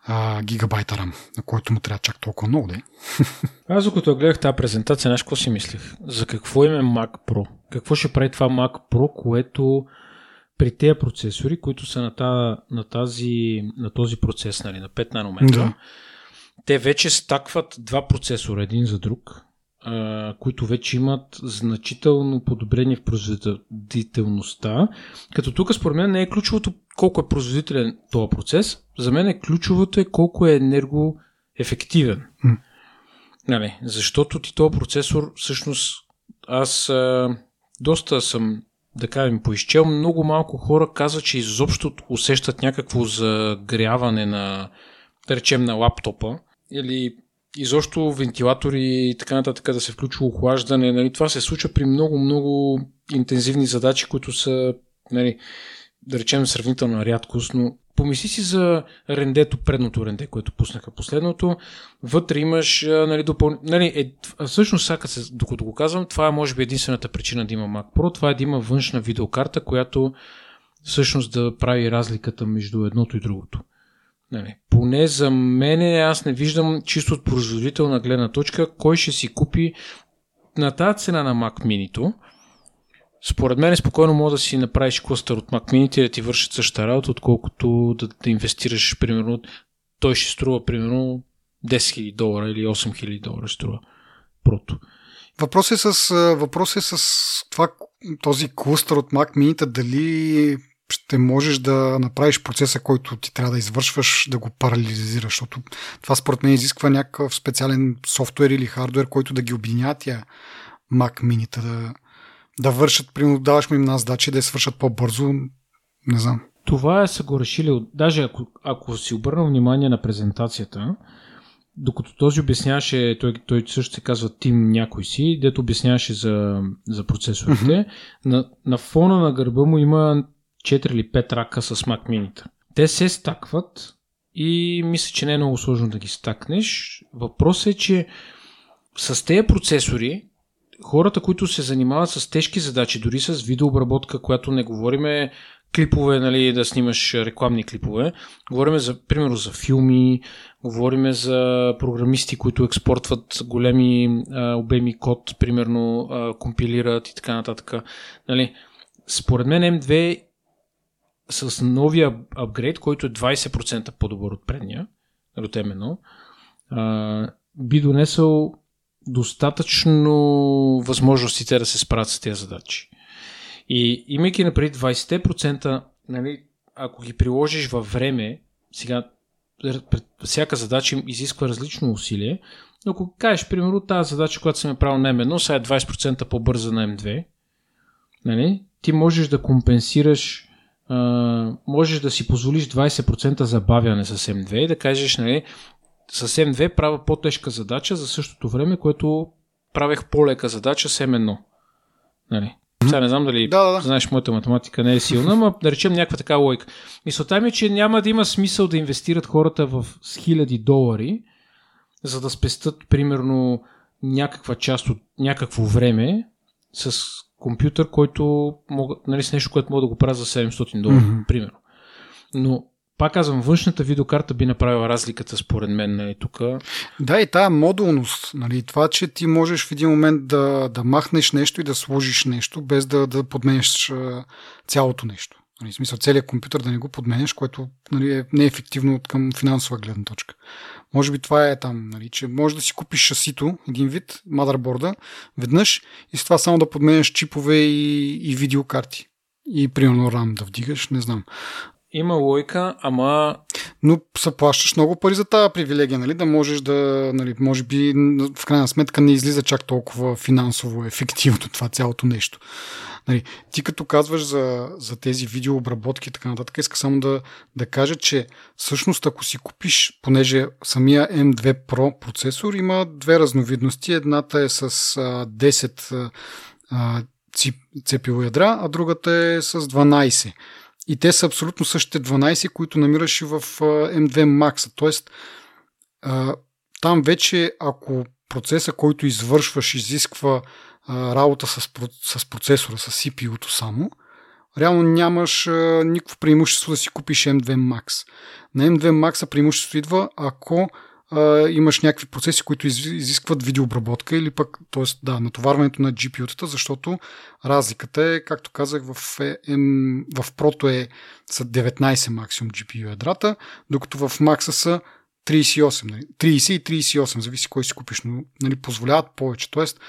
а, гигабайта RAM, на който му трябва чак толкова много да е. Аз докато гледах тази презентация, знаеш какво си мислех? За какво име Mac Pro? Какво ще прави това Mac Pro, което при тези процесори, които са на, та, на, тази, на този процес, нали, на 5 нанометра, да. те вече стакват два процесора един за друг които вече имат значително подобрение в производителността. Като тук според мен не е ключовото колко е производителен този процес, за мен е ключовото е колко е енергоефективен. Mm. Нали, защото ти този процесор, всъщност, аз а, доста съм, да кажем, поизчел, много малко хора казват, че изобщо усещат някакво загряване на, да речем, на лаптопа или изобщо вентилатори и така нататък да се включва охлаждане. Нали, това се случва при много, много интензивни задачи, които са, нали, да речем, сравнителна рядкост, но помисли си за рендето, предното ренде, което пуснаха последното. Вътре имаш, нали, допъл... нали е, всъщност, сега, се, докато го казвам, това е може би единствената причина да има Mac Pro, това е да има външна видеокарта, която всъщност да прави разликата между едното и другото. Нали, поне за мен аз не виждам чисто от производителна гледна точка кой ще си купи на тази цена на Mac Mini според мен спокойно може да си направиш клъстър от Mac Mini и да ти вършат същата работа, отколкото да, да инвестираш, примерно, той ще струва, примерно, 10 000 долара или 8 000 долара струва прото. Въпрос е с, въпрос е с това, този клъстър от Mac Mini, дали ще можеш да направиш процеса, който ти трябва да извършваш, да го парализираш, защото това според мен изисква някакъв специален софтуер или хардуер, който да ги обединява тия Mac Mini, да, да вършат, примерно даваш му им на задачи да я свършат по-бързо, не знам. Това са го решили, даже ако, ако си обърна внимание на презентацията, докато този обясняваше, той, той също се казва Тим някой си, дето обясняваше за, за процесорите, mm-hmm. на, на фона на гърба му има 4 или 5 рака с Mac Mini. Те се стакват и мисля, че не е много сложно да ги стакнеш. Въпросът е, че с тези процесори хората, които се занимават с тежки задачи, дори с видеообработка, която не говориме клипове, нали, да снимаш рекламни клипове. Говориме за, примерно, за филми, говориме за програмисти, които експортват големи а, обеми код, примерно а, компилират и така нататък. Нали, според мен M2 с новия апгрейд, който е 20% по-добър от предния, от M1, а, би донесъл достатъчно възможностите да се справят с тези задачи. И имайки напред 20%, нали, ако ги приложиш във време, сега всяка задача изисква различно усилие, но ако кажеш, примерно, тази задача, която съм направил на M1, сега е 20% по-бърза на M2, нали, ти можеш да компенсираш можеш да си позволиш 20% забавяне с M2 и да кажеш, нали, с M2 правя по-тежка задача за същото време, което правех по-лека задача с M1. Нали? Сега не знам дали да, да, да. знаеш, моята математика не е силна, но да речем някаква така логика. Мисълта ми е, че няма да има смисъл да инвестират хората в хиляди долари, за да спестат примерно някаква част от някакво време с компютър, който мога, нали, с нещо, което мога да го правя за 700 долара, mm-hmm. примерно. Но пак казвам, външната видеокарта би направила разликата според мен нали, тук. Да, и тази модулност, нали, това, че ти можеш в един момент да, да махнеш нещо и да сложиш нещо, без да, да подменеш цялото нещо. Нали, в смисъл, целият компютър да не го подменеш, което нали, е неефективно към финансова гледна точка. Може би това е там, нали, че може да си купиш шасито, един вид, мадърборда, веднъж и с това само да подменеш чипове и, и видеокарти. И примерно RAM да вдигаш, не знам. Има лойка, ама... Но се плащаш много пари за тази привилегия, нали? Да можеш да, нали, може би в крайна сметка не излиза чак толкова финансово ефективно това цялото нещо. Нали, ти като казваш за, за тези видеообработки и така нататък, иска само да, да кажа, че всъщност ако си купиш, понеже самия M2 Pro процесор има две разновидности. Едната е с а, 10 а, CPU ядра, а другата е с 12. И те са абсолютно същите 12, които намираш и в M2 Max. Тоест, там вече, ако процеса, който извършваш, изисква работа с, с процесора, с CPU-то само, реално нямаш никакво преимущество да си купиш M2 Max. На M2 Max преимущество идва, ако имаш някакви процеси, които из, изискват видеообработка или пък, т.е. да, натоварването на GPU-тата, защото разликата е, както казах, в, M, в Proto е са 19 максимум GPU ядрата, докато в Max са 38, нали? 30 и 38, зависи кой си купиш, но нали, позволяват повече. Тоест,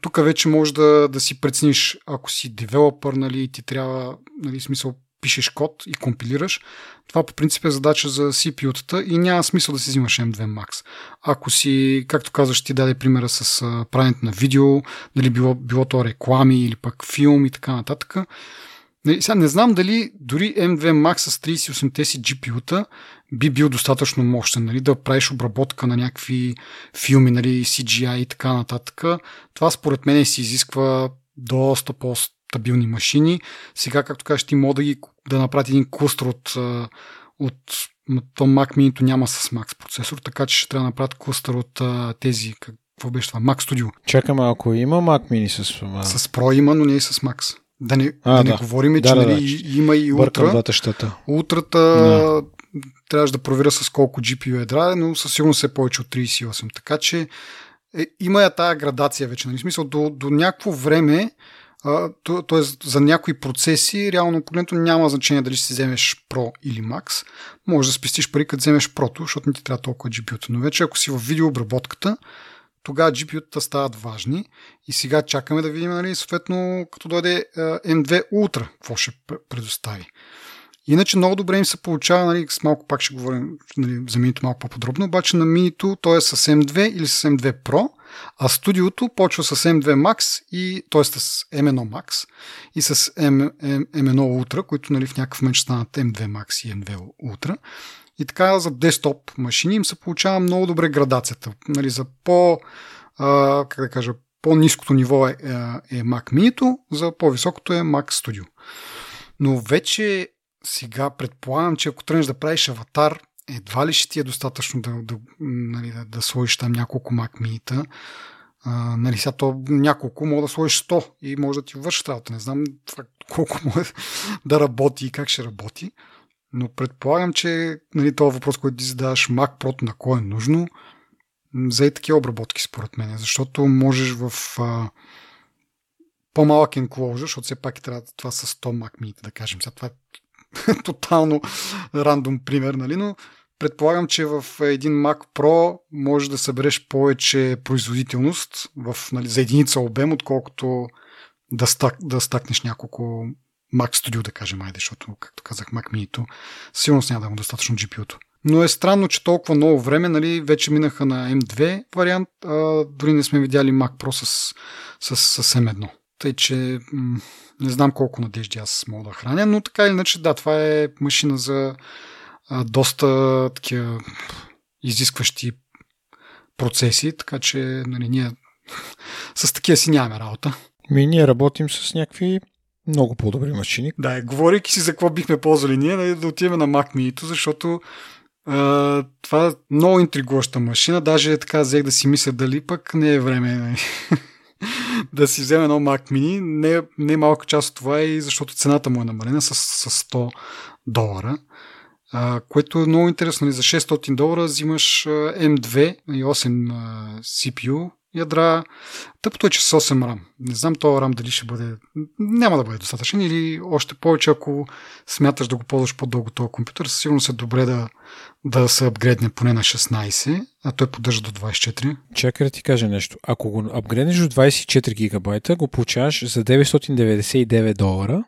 тук вече можеш да, да си прецениш, ако си девелопър, нали, ти трябва, нали, смисъл, пишеш код и компилираш, това по принцип е задача за CPU-тата и няма смисъл да си взимаш M2 Max. Ако си, както казваш, ти даде примера с правенето на видео, дали било, било то реклами или пък филм и така нататък, нали, сега не знам дали дори M2 Max с 38-те си GPU-та би бил достатъчно мощен, нали, да правиш обработка на някакви филми, нали, CGI и така нататък. Това според мен си изисква доста по стабилни машини. Сега, както кажеш, ти мога да, ги, да направят един клъстър от, от то Mac Mini няма с Max процесор, така че ще трябва да направят клъстър от тези, какво беше това, Mac Studio. Чакай малко, има Mac Mini с... С Pro има, но не и с Max. Да не, а, да, да не говорим, да, че да, нали, да, има и Ultra. Ултрата да. трябваше да проверя с колко GPU ядра, но със сигурност е повече от 38. Така че е, има я тая градация вече. Нали? В смисъл, до, до някакво време т.е. за някои процеси, реално погледното няма значение дали си вземеш Pro или Max. Може да спестиш пари, като вземеш Pro, защото не ти трябва толкова GPU. Но вече ако си в видеообработката, тогава GPU-та стават важни и сега чакаме да видим, нали, съответно, като дойде M2 Ultra, какво ще предостави. Иначе много добре им се получава, нали, с малко пак ще говорим нали, за минито малко по-подробно, обаче на минито то е с M2 или с M2 Pro, а студиото почва с M2 Max, и, т.е. с M1 Max и с M, M, M1 Ultra, които нали, в някакъв момент ще станат M2 Max и M2 Ultra. И така за десктоп машини им се получава много добре градацията. Нали, за по, а, как да кажа, по-низкото ниво е, е Mac Mini, за по-високото е Mac Studio. Но вече сега предполагам, че ако тръгнеш да правиш аватар, едва ли ще ти е достатъчно да, да, нали, да, да сложиш там няколко Mac Mini-та. А, нали, сега то няколко мога да сложиш 100 и може да ти върши работа. Не знам това, колко може да работи и как ще работи. Но предполагам, че нали, този въпрос, който ти задаваш Mac Pro на кой е нужно, за и такива обработки според мен. Защото можеш в а, по-малък enclosure, защото все пак трябва това с 100 Mac Mini, да кажем. Сега това е тотално рандом пример, нали? но предполагам, че в един Mac Pro можеш да събереш повече производителност в, нали, за единица обем, отколкото да, стак, да стакнеш няколко Mac Studio, да кажем, айде, защото, както казах, Mac Mini-то, сигурно няма да има достатъчно GPU-то. Но е странно, че толкова много време, нали, вече минаха на M2 вариант, а дори не сме видяли Mac Pro с, с, с M1. Тъй, че м- не знам колко надежди аз мога да храня, но така или иначе, да, това е машина за а, доста такива изискващи процеси, така че нали, ние с такива си нямаме работа. Ми ние работим с някакви много по-добри машини. Да, говорейки си за какво бихме ползвали ние, нали, да отиваме на Mac Mini, защото а, това е много интригуваща машина. Даже така взех да си мисля дали пък не е време нали, да си вземе едно Mac Mini. Не, не е малка част от това и защото цената му е намалена с, с 100 долара. А, което е много интересно. Нали, за 600 долара взимаш M2 и 8 CPU ядра. Тъпото е, че с 8 RAM. Не знам този RAM дали ще бъде... Няма да бъде достатъчен или още повече, ако смяташ да го ползваш по-дълго този компютър, със сигурност е добре да, да се апгрейдне поне на 16, а той поддържа до 24. Чакай да ти кажа нещо. Ако го апгрейднеш до 24 гигабайта, го получаваш за 999 долара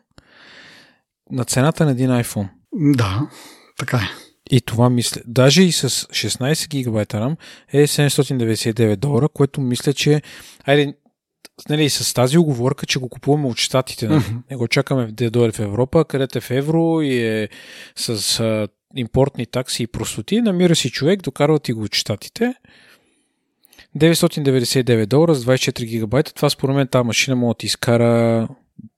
на цената на един iPhone. Да, така е. И това мисля, даже и с 16 гигабайта RAM е 799 долара, което мисля, че айде, нали, с тази оговорка, че го купуваме от щатите, нали? Mm-hmm. го чакаме да дойде в Европа, където е в евро и е с а, импортни такси и простоти, намира си човек, докарва ти го от щатите. 999 долара с 24 гигабайта. Това според мен тази машина може да ти изкара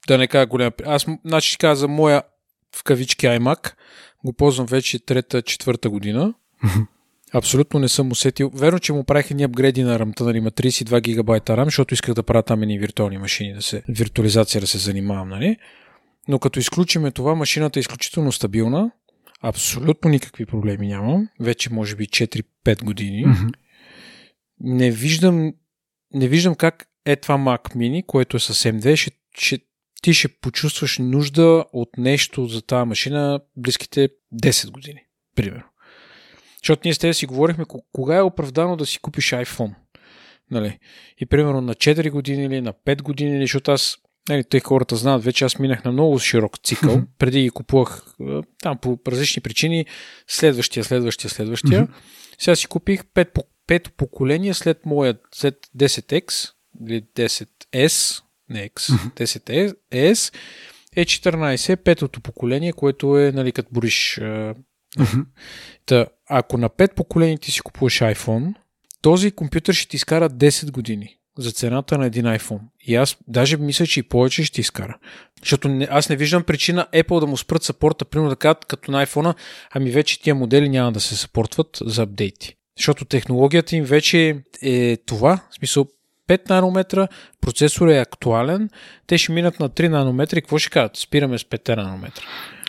да не кажа голям. Аз, значи, ще кажа за моя в кавички iMac, го ползвам вече трета, четвърта година. Абсолютно не съм усетил. Верно, че му правих едни апгрейди на рамта, нали, има 32 гигабайта рам, защото исках да правя там едни виртуални машини, да се, виртуализация да се занимавам, нали? Но като изключиме това, машината е изключително стабилна, абсолютно никакви проблеми нямам, вече може би 4-5 години. Mm-hmm. Не виждам, не виждам как е това Mac Mini, което е с M2, ще, ще ти ще почувстваш нужда от нещо за тази машина близките 10 години, примерно. Защото ние с тези си говорихме кога е оправдано да си купиш iPhone. Нали? И примерно на 4 години или на 5 години, защото аз, нали, тъй хората знаят, вече аз минах на много широк цикъл, преди ги купувах там по различни причини, следващия, следващия, следващия. Сега си купих 5, 5 поколения след моя, след 10X или 10S, не X, 10S, е 14, петото поколение, което е, нали, като бориш. Та, ако на 5 поколения ти си купуваш iPhone, този компютър ще ти изкара 10 години за цената на един iPhone. И аз даже мисля, че и повече ще изкара. Защото не, аз не виждам причина Apple да му спрат сапорта, примерно да кажат като на iPhone, ами вече тия модели няма да се съпортват за апдейти. Защото технологията им вече е това, в смисъл 5 нанометра, процесор е актуален, те ще минат на 3 нанометра и какво ще кажат? Спираме с 5 нанометра.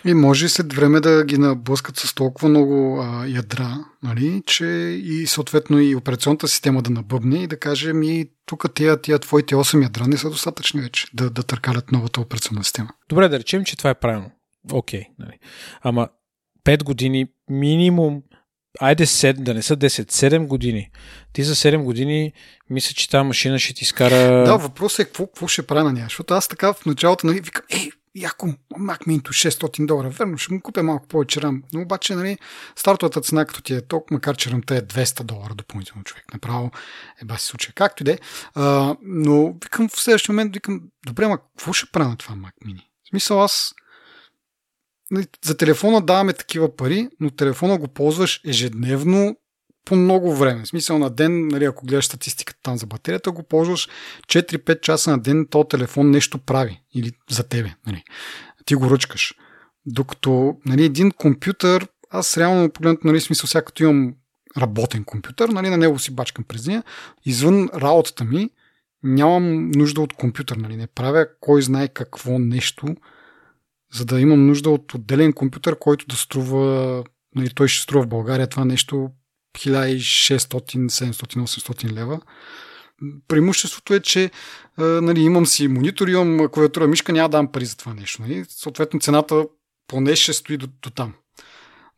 И може след време да ги наблъскат с толкова много а, ядра, нали, че и съответно и операционната система да набъбне и да каже ми тук тия, тия твоите 8 ядра не са достатъчни вече да, да търкалят новата операционна система. Добре, да речем, че това е правилно. Окей. Okay, нали. Ама 5 години минимум айде 7, да не са 10, 7 години. Ти за 7 години мисля, че тази машина ще ти скара... Да, въпросът е какво, какво ще правя на нея. Защото аз така в началото нали, викам, ей, яко, Mac Mini 600 долара. Верно, ще му купя малко повече рам. Но обаче, нали, стартовата цена, като ти е толкова, макар че рамта е 200 долара допълнително човек. Направо е баси случай. Както и де. Но викам в следващия момент, викам, добре, ма какво ще правя на това Mac Mini? В смисъл аз за телефона даваме такива пари, но телефона го ползваш ежедневно по много време. В смисъл на ден, нали, ако гледаш статистиката там за батерията, го ползваш 4-5 часа на ден, то телефон нещо прави. Или за тебе. Нали. Ти го ръчкаш. Докато нали, един компютър, аз реално погледнато, нали, смисъл, сега имам работен компютър, нали, на него си бачкам през деня, извън работата ми, нямам нужда от компютър, нали, не правя кой знае какво нещо, за да имам нужда от отделен компютър, който да струва, нали, той ще струва в България това нещо 1600, 700, 800 лева. Преимуществото е, че нали, имам си монитор, имам клавиатура, мишка, няма да дам пари за това нещо. Нали. Съответно цената поне ще стои до, до там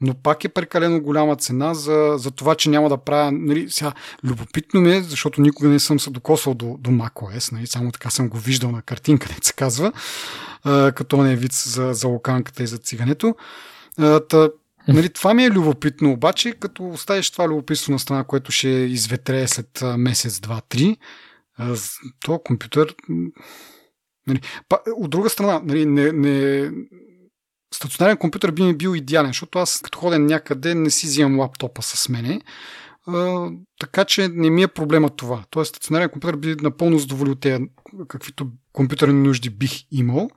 но пак е прекалено голяма цена за, за това, че няма да правя. Нали, сега, любопитно ми е, защото никога не съм се докосвал до, до macOS, нали, само така съм го виждал на картинка, не се казва, а, като не е вид за, за локанката и за цигането. А, та, Нали, това ми е любопитно, обаче, като оставиш това любопитство на страна, което ще изветре след месец, два, три, то компютър. Нали, па, от друга страна, нали, не, не, стационарен компютър би ми бил идеален, защото аз като ходя някъде не си взимам лаптопа с мене. А, така че не ми е проблема това. Тоест, стационарен компютър би напълно задоволил те каквито компютърни нужди бих имал.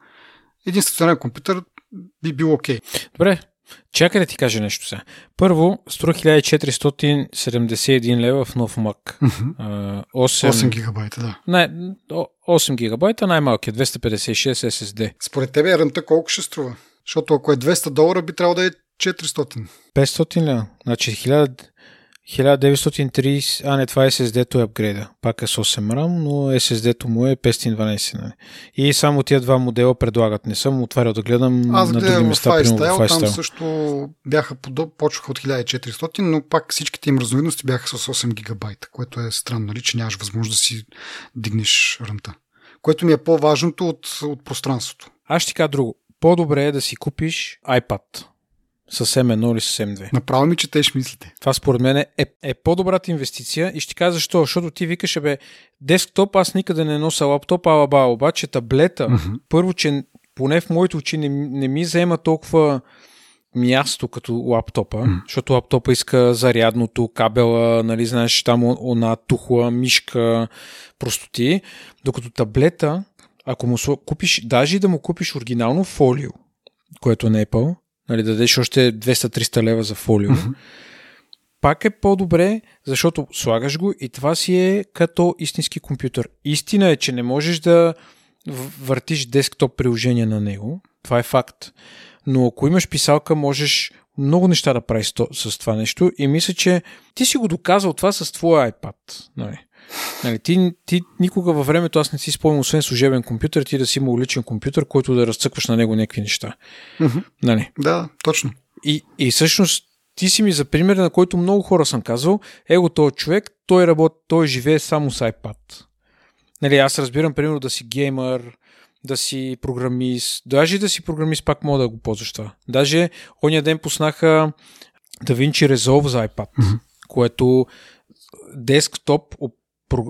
Един стационарен компютър би бил окей. Okay. Добре, Чакай да ти кажа нещо сега. Първо, струва 1471 лева в нов Mac. Uh-huh. 8, 8 гигабайта, да. Най- 8 гигабайта, най-малкият, 256 SSD. Според тебе рънта колко ще струва? Защото ако е 200 долара, би трябвало да е 400. 500 ли? Значи 1000, 1930, а не, това е SSD-то е апгрейда. Пак е с 8 RAM, но SSD-то му е 512. Нали? И само тия два модела предлагат. Не съм отварял да гледам Аз на други места. Аз гледам в там също бяха подоб, почваха от 1400, но пак всичките им разновидности бяха с 8 гигабайта, което е странно, нали, че нямаш възможност да си дигнеш ръмта. Което ми е по-важното от, от пространството. Аз ще ти кажа друго по-добре е да си купиш iPad с M1 или с M2. Направо ми четеш мислите. Това според мен е, е по-добрата инвестиция и ще кажа защо. Защото ти викаш, бе, десктоп аз никъде не нося лаптоп, ала ба, обаче таблета, uh-huh. първо, че поне в моите очи не, не ми заема толкова място като лаптопа, mm. защото лаптопа иска зарядното, кабела, нали, знаеш, там она тухла, мишка, простоти, докато таблета ако му купиш, даже и да му купиш оригинално фолио, което е Apple, нали, да дадеш още 200-300 лева за фолио, mm-hmm. пак е по-добре, защото слагаш го и това си е като истински компютър. Истина е, че не можеш да въртиш десктоп приложение на него. Това е факт. Но ако имаш писалка, можеш много неща да правиш с това нещо и мисля, че ти си го доказал това с твоя iPad. Нали? Нали, ти, ти никога във времето аз не си спомням, освен служебен компютър, ти да си имал личен компютър, който да разцъкваш на него някакви неща. Mm-hmm. Нали? Да, точно. И, и всъщност ти си ми за пример, на който много хора съм казал, его този човек, той работи, той живее само с iPad. Нали, аз разбирам, примерно, да си геймър, да си програмист, даже да си програмист пак мога да го ползваш това. Даже ония ден пуснаха DaVinci Resolve за iPad, mm-hmm. което десктоп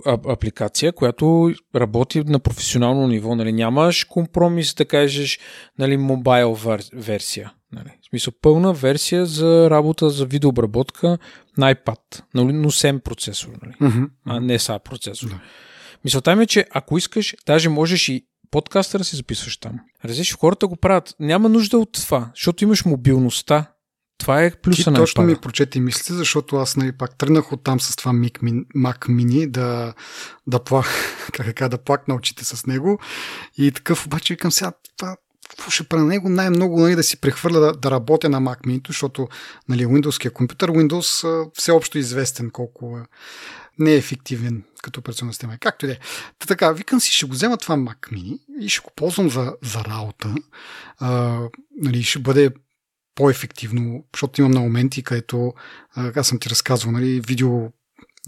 апликация, която работи на професионално ниво. Нали, нямаш компромис да кажеш нали, мобайл версия. Нали. В смисъл пълна версия за работа за видеообработка на iPad, нали, но 7 процесор, нали, mm-hmm. а не са процесор. Да. Мисълта ми е, че ако искаш, даже можеш и подкаста да си записваш там. Различни хората го правят. Няма нужда от това, защото имаш мобилността това е плюса Ти на точно ми прочети мислите, защото аз нали, пак тръгнах от там с това Mac Mini да, да, плах, как, да плакна очите с него и такъв обаче викам сега това какво ще правя него? Най-много нали, да си прехвърля да, да работя на Mac Mini, защото нали, Windows компютър, Windows всеобщо известен колко не е ефективен като операционна система. Както и да е. Та така, викам си, ще го взема това Mac Mini и ще го ползвам за, за работа. А, нали, ще бъде по-ефективно, защото имам на моменти, където аз съм ти разказвал, нали, видео,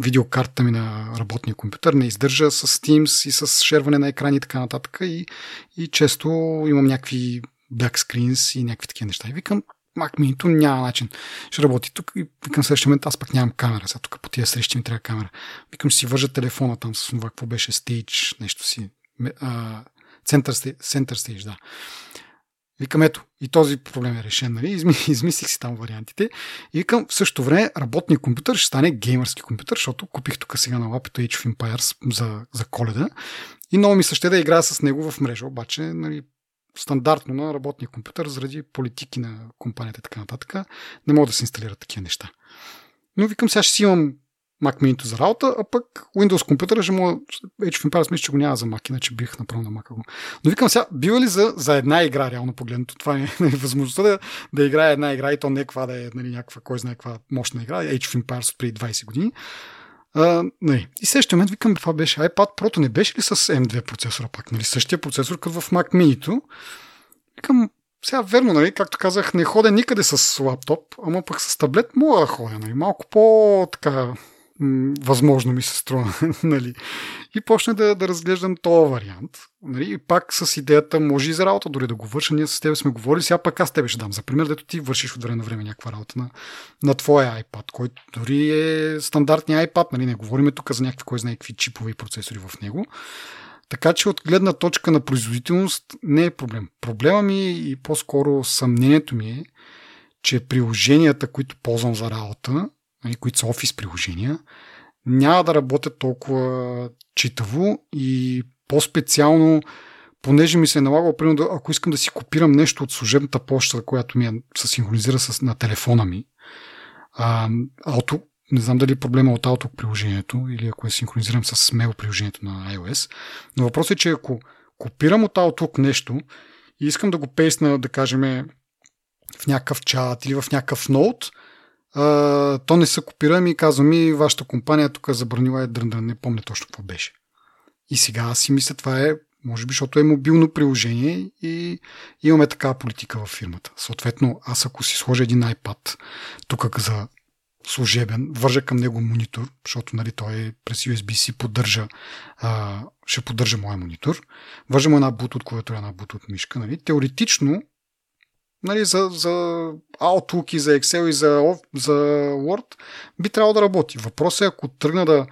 видеокарта ми на работния компютър не издържа с Teams и с шерване на екрани и така нататък и, и често имам някакви screens и някакви такива неща. И викам, Mac mini няма начин. Ще работи тук и викам следващия момент, аз пък нямам камера. Сега тук по тия срещи ми трябва камера. Викам, ще си вържа телефона там с това, какво беше Stage, нещо си. Center, Center Stage, да. Викам, ето, и този проблем е решен, нали? Измислих си там вариантите. И викам, в същото време работният компютър ще стане геймърски компютър, защото купих тук сега на лапито Age of Empires за, за коледа. И много ми се ще да играя с него в мрежа, обаче, нали, стандартно на работния компютър, заради политики на компанията и така нататък, не могат да се инсталират такива неща. Но викам, сега ще си имам Mac mini за работа, а пък Windows компютъра ще. Age of Empires мисля, че го няма за Mac, иначе бих направил на Mac. Но викам сега, бива ли за, за една игра, реално погледнато? Това е нали, възможността да, да играе една игра и то не е каква да е нали, някаква, кой знае каква мощна игра, Age of Empires от преди 20 години. А, нали. И следващия момент викам, това беше iPad Pro, не беше ли с M2 процесора пак? Нали? Същия процесор като в Mac mini Викам, сега верно, нали, както казах, не ходя никъде с лаптоп, ама пък с таблет мога да ходя. Нали? Малко по-така възможно ми се струва. нали. И почна да, да разглеждам този вариант. Нали. И пак с идеята, може и за работа дори да го върша. Ние с теб сме говорили, сега пак аз тебе ще дам за пример, дето ти вършиш от време на време някаква работа на, на твоя iPad, който дори е стандартния iPad. Нали. Не говорим тук за някакви, кой знае какви чипове и процесори в него. Така че от гледна точка на производителност не е проблем. Проблема ми и по-скоро съмнението ми е, че приложенията, които ползвам за работа, които са офис приложения, няма да работят толкова читаво и по-специално, понеже ми се е налагало, примерно, ако искам да си копирам нещо от служебната почта, която ми е, се синхронизира с, на телефона ми, а, auto, не знам дали е проблема от Outlook приложението или ако е синхронизирам с Mail приложението на iOS, но въпросът е, че ако копирам от Outlook нещо и искам да го пейсна, да кажем, в някакъв чат или в някакъв ноут, то не се копира и казва ми, вашата компания тук е забранила е дрън, не помня точно какво беше. И сега аз си мисля, това е, може би, защото е мобилно приложение и имаме такава политика в фирмата. Съответно, аз ако си сложа един iPad тук за служебен, вържа към него монитор, защото нали, той е през USB-C поддържа, а, ще поддържа моя монитор. Вържа му една Bluetooth клавиатура, една Bluetooth мишка. Нали. Теоретично нали, за, за Outlook и за Excel и за, за Word, би трябвало да работи. Въпросът е, ако тръгна да,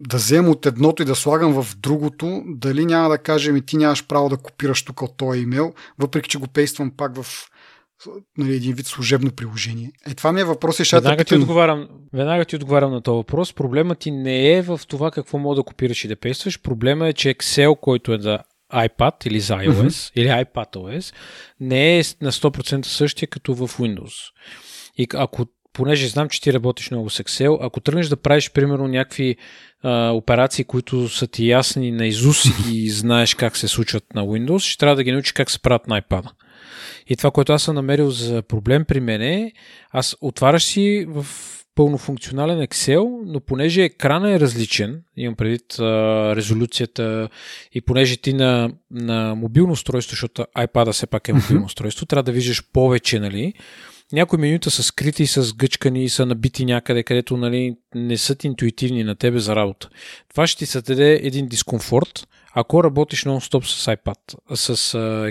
да взема от едното и да слагам в другото, дали няма да каже ми ти нямаш право да копираш тук от този имейл, въпреки че го пействам пак в нали, един вид служебно приложение. Е, това ми е въпрос. Е, веднага, ти отговарям, веднага ти отговарям на този въпрос. Проблемът ти не е в това какво мога да копираш и да пействаш. Проблема е, че Excel, който е да iPad или за iOS mm-hmm. или iPadOS не е на 100% същия като в Windows. И ако понеже знам, че ти работиш много с Excel, ако тръгнеш да правиш, примерно, някакви а, операции, които са ти ясни на Изус и знаеш как се случват на Windows, ще трябва да ги научиш как се правят на iPad. И това, което аз съм намерил за проблем при мен е, аз отваряш си в пълнофункционален Excel, но понеже екрана е различен, имам предвид а, резолюцията и понеже ти на, на мобилно устройство, защото iPad все пак е мобилно устройство, трябва да виждаш повече, нали? Някои менюта са скрити, са сгъчкани и са набити някъде, където нали, не са интуитивни на тебе за работа. Това ще ти създаде един дискомфорт, ако работиш нон-стоп с iPad, с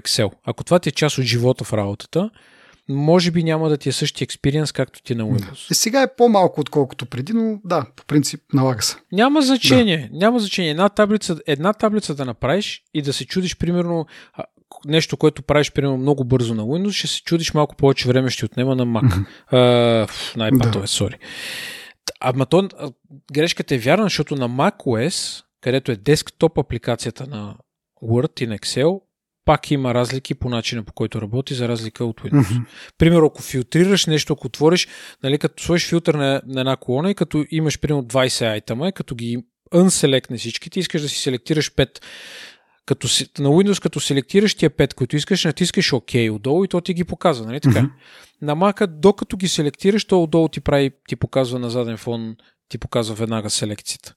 Excel. Ако това ти е част от живота в работата, може би няма да ти е същия експириенс, както ти е на Windows. Да. Е, сега е по-малко, отколкото преди, но да, по принцип налага се. Няма значение. Да. Няма значение. Една таблица, една таблица да направиш и да се чудиш, примерно, нещо, което правиш, примерно, много бързо на Windows, ще се чудиш малко повече време ще отнема на Mac. Mm-hmm. Uh, на iPad, да. сори. Ама то, грешката е вярна, защото на macOS, където е десктоп апликацията на Word и на Excel, пак има разлики по начина по който работи, за разлика от Windows. Mm-hmm. Примерно, ако филтрираш нещо, ако отвориш, нали, като сложиш филтър на, на една колона и като имаш примерно 20 айтема, като ги unselect всички, ти искаш да си селектираш 5 Като си, на Windows, като селектираш тия 5, които искаш, натискаш OK отдолу и то ти ги показва, нали така? Mm-hmm. На Mac, докато ги селектираш, то отдолу ти прави, ти показва на заден фон, ти показва веднага селекцията.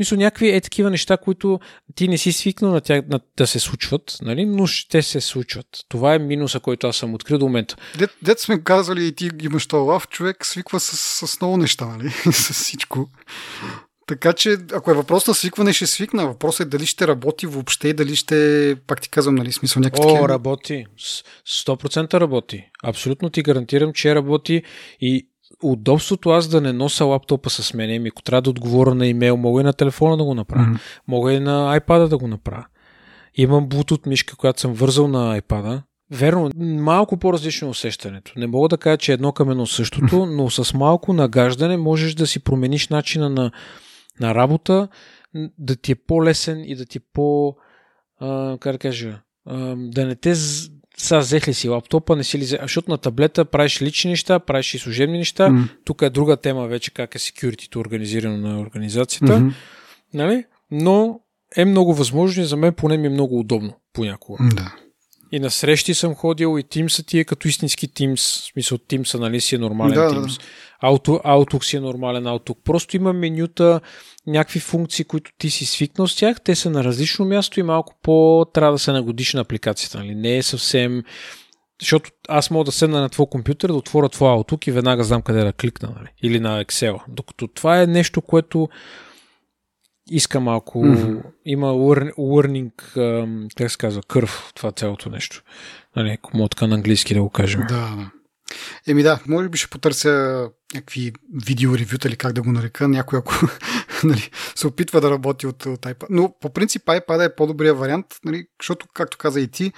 Мисля, някакви е такива неща, които ти не си свикнал на тях на, да се случват, нали? но ще се случват. Това е минуса, който аз съм открил до момента. Дет, дет сме казали и ти имаш това лав, човек свиква с, с много неща, нали? с всичко. Така че, ако е въпрос на свикване, ще свикна. Въпросът е дали ще работи въобще и дали ще, пак ти казвам, нали, смисъл някакви О, такива... работи. 100% работи. Абсолютно ти гарантирам, че работи и удобството аз да не нося лаптопа с мене, ми ако трябва да отговоря на имейл, мога и на телефона да го направя. Mm-hmm. Мога и на iPad да го направя. Имам Bluetooth мишка, която съм вързал на iPad. Верно, малко по-различно е усещането. Не мога да кажа, че едно към едно същото, но с малко нагаждане можеш да си промениш начина на, на работа, да ти е по-лесен и да ти е по... А, как да кажа? А, да не те сега взех ли си лаптопа, не си ли взех, защото на таблета правиш лични неща, правиш и служебни неща. Mm. Тук е друга тема вече как е security организирано на организацията. Mm-hmm. Нали? Но е много възможно и за мен поне ми е много удобно понякога. Да. И на срещи съм ходил и Teams ти е като истински Teams, в смисъл Teams, нали си е нормален да, Teams. Да. Auto, Outlook си е нормален Outlook. Просто има менюта, някакви функции, които ти си свикнал с тях, те са на различно място и малко по трябва да се нагодиш на апликацията. Нали? Не е съвсем... Защото аз мога да седна на твой компютър, да отворя твой Outlook и веднага знам къде да кликна. Нали? Или на Excel. Докато това е нещо, което иска малко, mm-hmm. има learning, как се казва, кърв, това цялото нещо. Нали, ако на английски да го кажем. Да, да. Еми да, може би ще потърся някакви видеоревюта или как да го нарека, някой ако нали, се опитва да работи от, от iPad. Но по принцип iPad е по-добрия вариант, нали, защото, както каза и ти,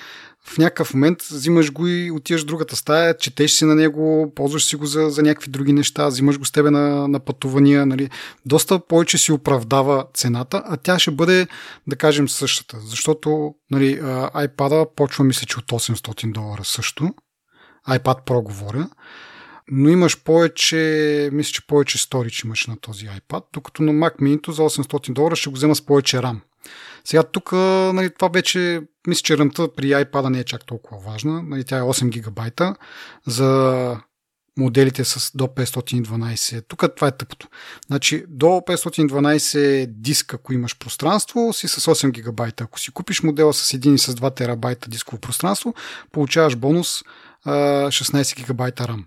в някакъв момент взимаш го и отиваш в другата стая, четеш си на него, ползваш си го за, за някакви други неща, взимаш го с тебе на, на пътувания. Нали. Доста повече си оправдава цената, а тя ще бъде, да кажем, същата. Защото нали, iPad почва, мисля, че от 800 долара също iPad Pro говоря, но имаш повече, мисля, че повече storage имаш на този iPad, докато на Mac Mini за 800 долара ще го взема с повече RAM. Сега тук, нали, това вече, мисля, че рамта при iPad не е чак толкова важна. Нали, тя е 8 гигабайта за моделите с до 512. Тук това е тъпото. Значи до 512 диск, ако имаш пространство, си с 8 гигабайта. Ако си купиш модела с 1 и с 2 терабайта дисково пространство, получаваш бонус 16 гигабайта RAM.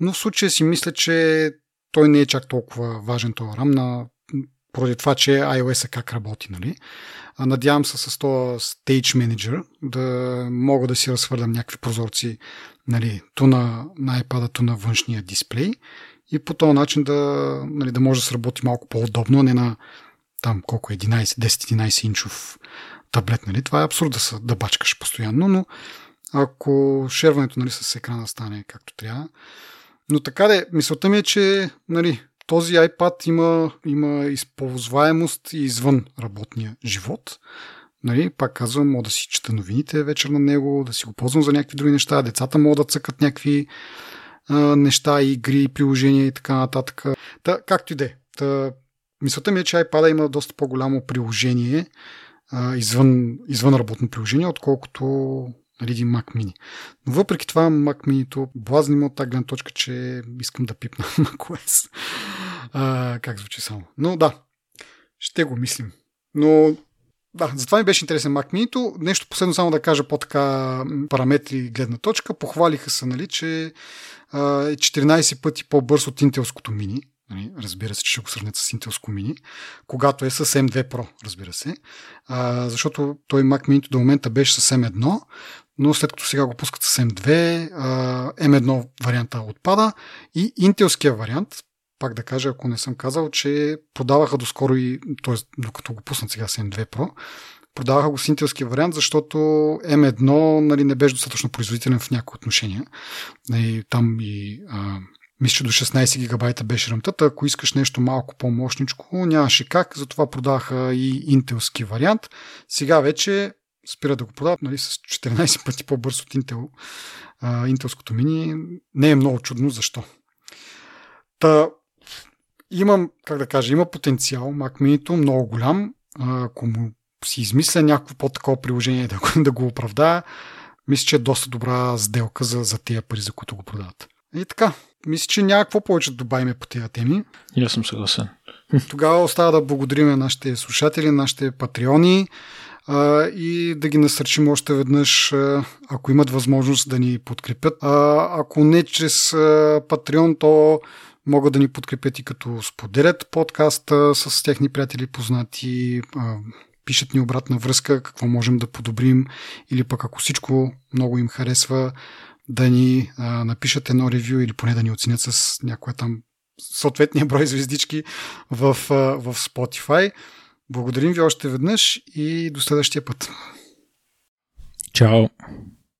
Но в случая си мисля, че той не е чак толкова важен този RAM, на, поради това, че iOS е как работи. Нали? Надявам се с този Stage Manager да мога да си разхвърлям някакви прозорци нали, ту на, на iPad, ту на външния дисплей и по този начин да, нали, да може да се работи малко по-удобно, а не на там колко е 11, 10-11 инчов таблет. Нали? Това е абсурд да, са, да бачкаш постоянно, но ако шерването нали, с екрана стане както трябва. Но така де, мисълта ми е, че нали, този iPad има, има използваемост и извън работния живот. Нали, пак казвам, мога да си чета новините вечер на него, да си го ползвам за някакви други неща, децата могат да цъкат някакви а, неща, игри, приложения и така нататък. Та, както и да е. Мисълта ми е, че iPad има доста по-голямо приложение а, извън, извън работно приложение, отколкото нали, един Mac Mini. Но въпреки това Mac Mini-то блазни от тази гледна точка, че искам да пипна macOS. А, как звучи само. Но да, ще го мислим. Но да, затова ми беше интересен Mac Mini-то. Нещо последно само да кажа по-така параметри гледна точка. Похвалиха се, нали, че е 14 пъти по-бърз от интелското мини. Нали, разбира се, че ще го сравнят с Intelско Mini, когато е с M2 Pro, разбира се. А, защото той Mac Mini до момента беше с M1, но след като сега го пускат с M2, M1 варианта отпада и интелския вариант, пак да кажа, ако не съм казал, че продаваха доскоро и, т.е. докато го пуснат сега с M2 Pro, продаваха го с интелския вариант, защото M1 нали, не беше достатъчно производителен в някои отношения. И нали, там и а, мисля, до 16 гигабайта беше ръмтата. Ако искаш нещо малко по-мощничко, нямаше как, затова продаваха и интелски вариант. Сега вече спира да го продават нали, с 14 пъти по-бързо от Intel, а, интелското мини. Не е много чудно защо. Та, имам, как да кажа, има потенциал. Mac Mini много голям. А, ако му си измисля някакво по-такова приложение да, да го оправдая, мисля, че е доста добра сделка за, за тези пари, за които го продават. И така, мисля, че няма какво повече да добавим по тези теми. И аз съм съгласен. Тогава остава да благодарим нашите слушатели, нашите патреони а, и да ги насърчим още веднъж, ако имат възможност да ни подкрепят. А, ако не чрез а, Патреон, то могат да ни подкрепят и като споделят подкаста с техни приятели познати, а, пишат ни обратна връзка, какво можем да подобрим или пък ако всичко много им харесва, да ни а, напишат едно ревю или поне да ни оценят с някоя там съответния брой звездички в, а, в Spotify. Благодарим ви още веднъж и до следващия път. Чао!